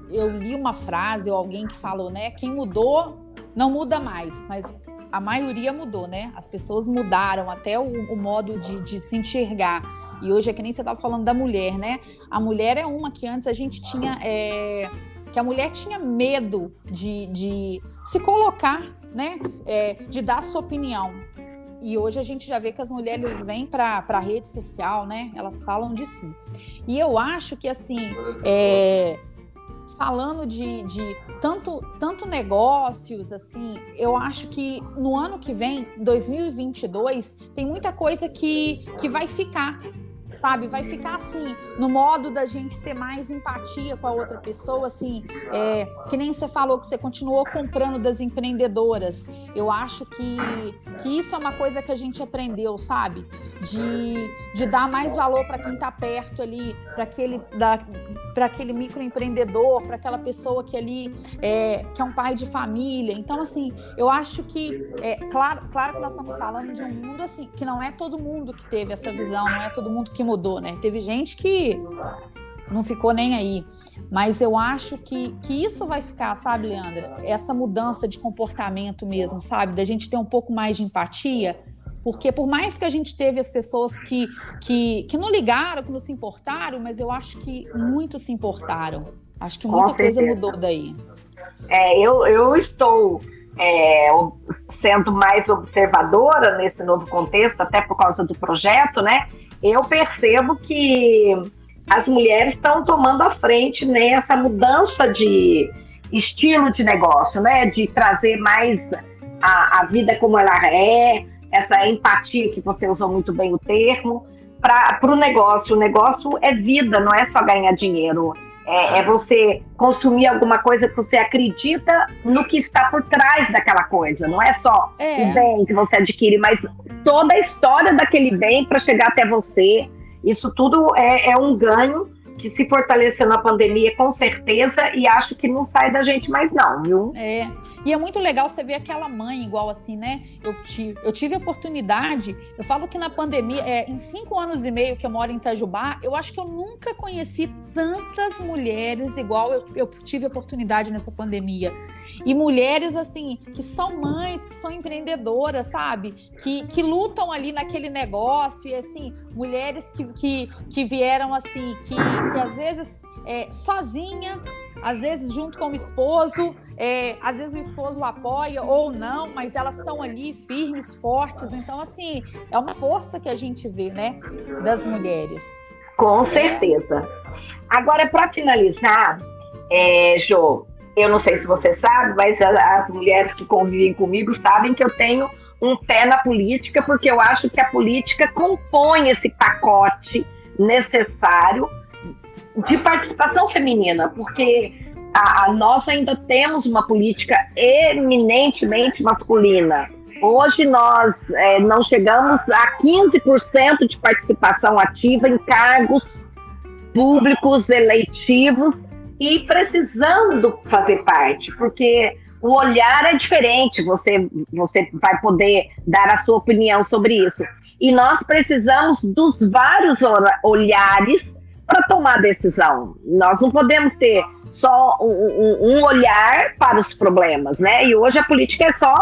S2: eu li uma frase ou alguém que falou, né? Quem mudou não muda mais, mas a maioria mudou, né? As pessoas mudaram até o, o modo de, de, se enxergar. E hoje é que nem você estava falando da mulher, né? A mulher é uma que antes a gente tinha. É, que a mulher tinha medo de, de se colocar, né? É, de dar sua opinião. E hoje a gente já vê que as mulheres vêm para a rede social, né? Elas falam de si. E eu acho que, assim, é, falando de, de tanto, tanto negócios, assim, eu acho que no ano que vem, 2022, tem muita coisa que, que vai ficar sabe? Vai ficar assim, no modo da gente ter mais empatia com a outra pessoa, assim, é, que nem você falou que você continuou comprando das empreendedoras. Eu acho que, que isso é uma coisa que a gente aprendeu, sabe? De, de dar mais valor para quem está perto ali, para aquele, para aquele microempreendedor, para aquela pessoa que ali é, que é um pai de família. Então, assim, eu acho que, é, claro, claro que nós estamos falando de um mundo assim, que não é todo mundo que teve essa visão, não é todo mundo que mudou, né? Teve gente que não ficou nem aí. Mas eu acho que, que isso vai ficar, sabe, Leandra? Essa mudança de comportamento mesmo, sabe? Da gente ter um pouco mais de empatia. Porque por mais que a gente teve as pessoas que, que, que não ligaram, que não se importaram, mas eu acho que muitos se importaram. Acho que muita coisa mudou daí.
S1: É, eu, eu estou é, sendo mais observadora nesse novo contexto, até por causa do projeto, né? Eu percebo que as mulheres estão tomando a frente nessa mudança de estilo de negócio, né? De trazer mais a, a vida como ela é, essa empatia que você usou muito bem o termo, para o negócio. O negócio é vida, não é só ganhar dinheiro. É, é, você consumir alguma coisa que você acredita no que está por trás daquela coisa. Não é só é. o bem que você adquire, mas toda a história daquele bem para chegar até você. Isso tudo é, é um ganho que se fortaleceu na pandemia, com certeza, e acho que não sai da gente mais, não, viu?
S2: É. E é muito legal você ver aquela mãe igual assim, né? Eu tive, eu tive oportunidade, eu falo que na pandemia, é, em cinco anos e meio que eu moro em Itajubá, eu acho que eu nunca conheci tantas mulheres igual eu, eu tive oportunidade nessa pandemia. E mulheres, assim, que são mães, que são empreendedoras, sabe? Que, que lutam ali naquele negócio, e assim, mulheres que, que, que vieram assim, que que às vezes é, sozinha, às vezes junto com o esposo, é, às vezes o esposo apoia ou não, mas elas estão ali firmes, fortes. Então, assim, é uma força que a gente vê, né, das mulheres.
S1: Com certeza. Agora, para finalizar, é, Jo, eu não sei se você sabe, mas as mulheres que convivem comigo sabem que eu tenho um pé na política, porque eu acho que a política compõe esse pacote necessário de participação feminina, porque a, a, nós ainda temos uma política eminentemente masculina. Hoje nós é, não chegamos a 15% de participação ativa em cargos públicos eleitivos e precisando fazer parte, porque o olhar é diferente, você, você vai poder dar a sua opinião sobre isso. E nós precisamos dos vários olhares para tomar decisão. Nós não podemos ter só um, um, um, olhar para os problemas, né? E hoje a política é só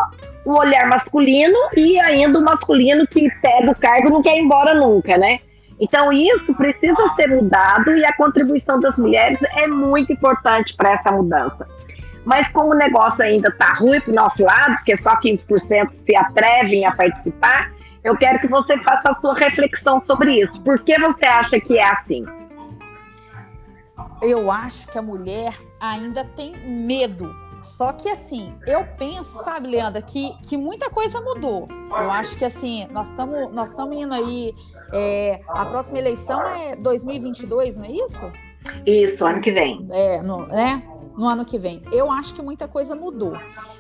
S1: o olhar masculino e ainda o masculino que pega o cargo não quer ir embora nunca, né? Então isso precisa ser mudado e a contribuição das mulheres é muito importante para essa mudança. Mas como o negócio ainda está ruim para o nosso lado, porque só 15% se atrevem a participar, eu quero que você faça a sua reflexão sobre isso. Por que você acha que é assim?
S2: Eu acho que a mulher ainda tem medo. Só que assim, eu penso, sabe, Leandra, que, que muita coisa mudou. Eu acho que assim, nós estamos nós indo aí. É, a próxima eleição é 2022, não é isso?
S1: Isso, ano que vem.
S2: É, no, né? no ano que vem. Eu acho que muita coisa mudou.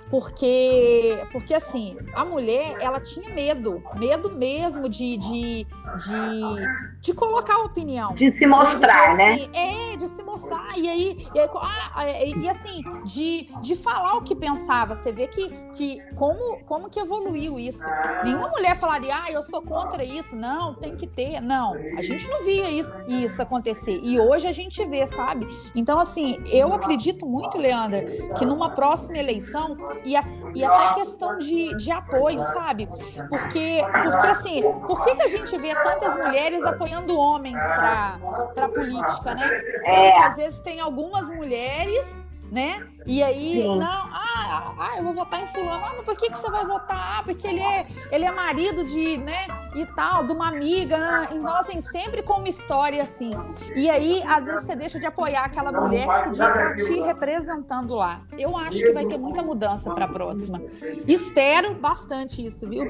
S2: Porque, porque assim, a mulher, ela tinha medo, medo mesmo de, de, de, de colocar a opinião.
S1: De se mostrar,
S2: né? Assim, é, de se se mostrar. E aí, e, aí, ah, e, assim, de, de falar o que pensava. Você vê que, que como, como que evoluiu isso. Nenhuma mulher falaria, ah, eu sou contra isso. Não, tem que ter. Não, a gente não via isso, isso acontecer. E hoje a gente vê, sabe? Então, assim, eu acredito muito, Leandra, que numa próxima eleição, e, a, e até questão de, de apoio, sabe? Porque, porque assim, por que, que a gente vê tantas mulheres apoiando homens para a política, né? É. às vezes tem algumas mulheres né? E aí, Sim. não, ah, ah, eu vou votar em fulano. Ah, mas por que, que você vai votar? Ah, porque ele é, ele é marido de, né, e tal, de uma amiga. Né? Então, assim, sempre com uma história assim. E aí, às vezes, você deixa de apoiar aquela mulher que podia estar te representando lá. Eu acho que vai ter muita mudança para a próxima. Espero bastante isso, viu?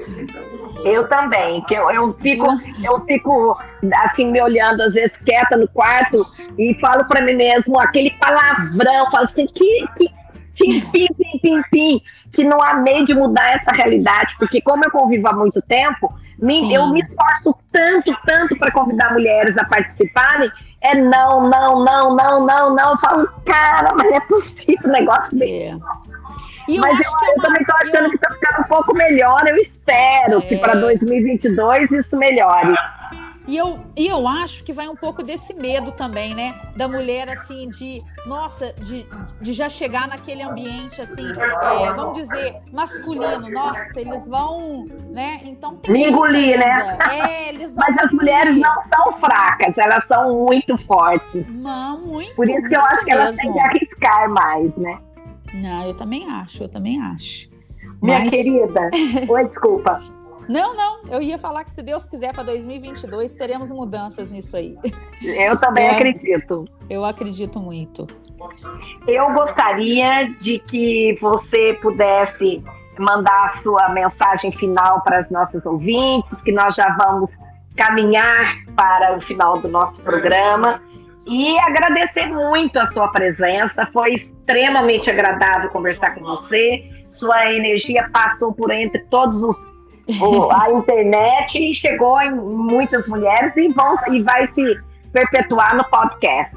S1: Eu também, que eu, eu fico, eu fico assim, me olhando, às vezes, quieta no quarto e falo para mim mesmo aquele palavrão, falo assim, que, que, que pim, pim, pim, pim, que não amei de mudar essa realidade, porque como eu convivo há muito tempo, me, eu me esforço tanto, tanto para convidar mulheres a participarem, é não, não, não, não, não, não. Eu falo, cara, mas é possível o negócio desse. É. Mas eu, eu, eu também estou achando eu... que está ficando um pouco melhor. Eu espero é. que para 2022 isso melhore.
S2: E eu, e eu acho que vai um pouco desse medo também, né? Da mulher, assim, de, nossa, de, de já chegar naquele ambiente, assim, é, vamos dizer, masculino. Nossa, eles vão, né? Então tem.
S1: Me engolir, né? É, eles vão Mas as mulheres não são fracas, elas são muito fortes.
S2: Não, muito.
S1: Por isso que eu acho que elas têm que arriscar mais, né?
S2: Não, eu também acho, eu também acho.
S1: Minha Mas... querida, oi, desculpa.
S2: Não, não, eu ia falar que se Deus quiser para 2022 teremos mudanças nisso aí.
S1: Eu também eu, acredito.
S2: Eu acredito muito.
S1: Eu gostaria de que você pudesse mandar a sua mensagem final para as nossas ouvintes, que nós já vamos caminhar para o final do nosso programa. E agradecer muito a sua presença, foi extremamente agradável conversar com você. Sua energia passou por entre todos os a internet chegou em muitas mulheres e, vão, e vai se perpetuar no podcast.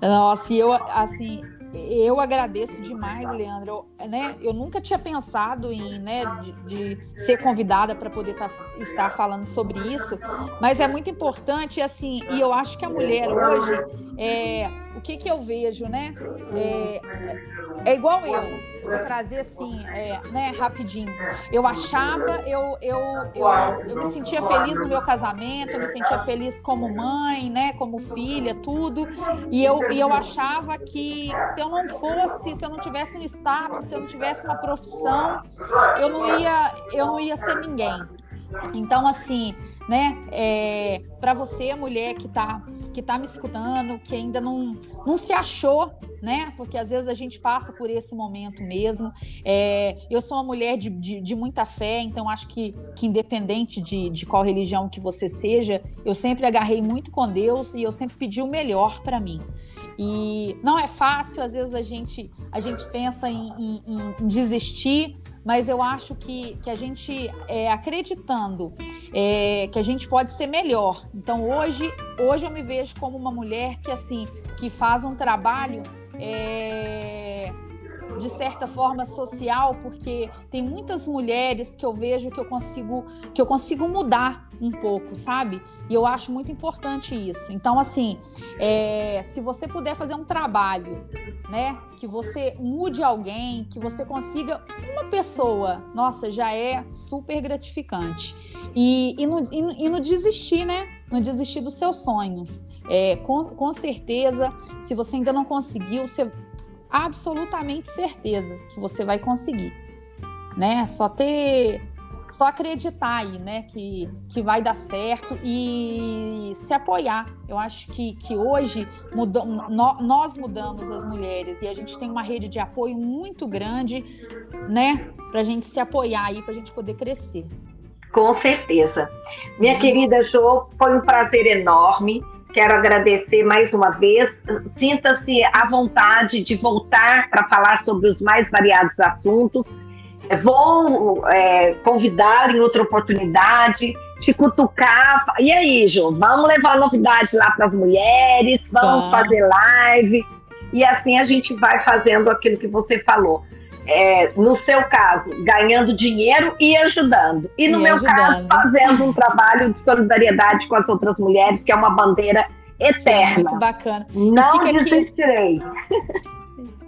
S2: Nossa, eu assim, eu agradeço demais, Leandro. Eu, né, eu nunca tinha pensado em né, de, de ser convidada para poder tá, estar falando sobre isso, mas é muito importante, assim, e eu acho que a mulher hoje, é, o que, que eu vejo, né? É, é igual eu vou trazer assim, é, né, rapidinho. Eu achava, eu, eu, eu, eu me sentia feliz no meu casamento, eu me sentia feliz como mãe, né, como filha, tudo. E eu, e eu achava que se eu não fosse, se eu não tivesse um status, se eu não tivesse uma profissão, eu não ia, eu não ia ser ninguém. Então, assim, né? É, para você, mulher que está que tá me escutando, que ainda não, não se achou, né? Porque às vezes a gente passa por esse momento mesmo. É, eu sou uma mulher de, de, de, muita fé, então acho que, que independente de, de qual religião que você seja, eu sempre agarrei muito com Deus e eu sempre pedi o melhor para mim. E não é fácil, às vezes a gente, a gente pensa em, em, em desistir, mas eu acho que, que a gente é, acreditando é, que a gente pode ser melhor. Então hoje, hoje eu me vejo como uma mulher que assim que faz um trabalho é, de certa forma social, porque tem muitas mulheres que eu vejo que eu consigo que eu consigo mudar um pouco, sabe? E eu acho muito importante isso. Então, assim, é, se você puder fazer um trabalho, né, que você mude alguém, que você consiga uma pessoa, nossa, já é super gratificante. E, e, no, e, e no desistir, né? No desistir dos seus sonhos. É, com, com certeza, se você ainda não conseguiu, você absolutamente certeza que você vai conseguir, né? Só ter, só acreditar aí, né? Que, que vai dar certo e se apoiar. Eu acho que, que hoje mudam, no, nós mudamos as mulheres e a gente tem uma rede de apoio muito grande, né? Para a gente se apoiar aí, para a gente poder crescer.
S1: Com certeza. Minha querida Jo, foi um prazer enorme Quero agradecer mais uma vez. Sinta-se à vontade de voltar para falar sobre os mais variados assuntos. vou é, convidar em outra oportunidade, te cutucar. E aí, Ju, vamos levar novidade lá para as mulheres, vamos fazer live. E assim a gente vai fazendo aquilo que você falou. É, no seu caso, ganhando dinheiro e ajudando. E no e meu ajudando. caso, fazendo um trabalho de solidariedade com as outras mulheres, que é uma bandeira eterna.
S2: muito bacana.
S1: Não desistirei.
S2: Aqui...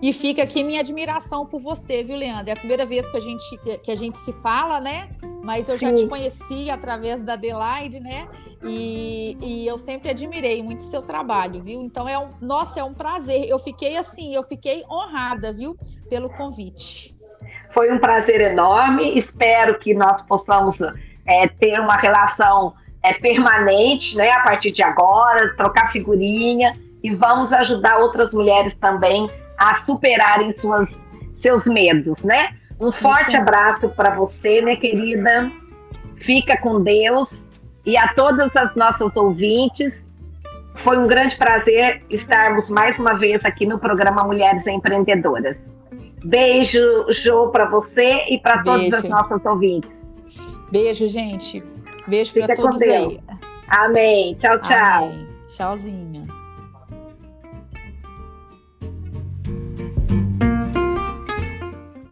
S2: E fica aqui minha admiração por você, viu, Leandro? É a primeira vez que a gente, que a gente se fala, né? Mas eu já Sim. te conheci através da Adelaide, né? E, e eu sempre admirei muito seu trabalho, viu? Então é um, nossa, é um prazer. Eu fiquei assim, eu fiquei honrada, viu, pelo convite.
S1: Foi um prazer enorme. Espero que nós possamos é, ter uma relação é, permanente, né? A partir de agora, trocar figurinha e vamos ajudar outras mulheres também a superarem suas, seus medos, né? Um forte abraço para você, minha querida. Fica com Deus e a todas as nossas ouvintes. Foi um grande prazer estarmos mais uma vez aqui no programa Mulheres Empreendedoras. Beijo, Jo, para você e para todas as nossas ouvintes.
S2: Beijo, gente. Beijo para todos aí.
S1: Amém. Tchau, tchau. Amém.
S2: Tchauzinho.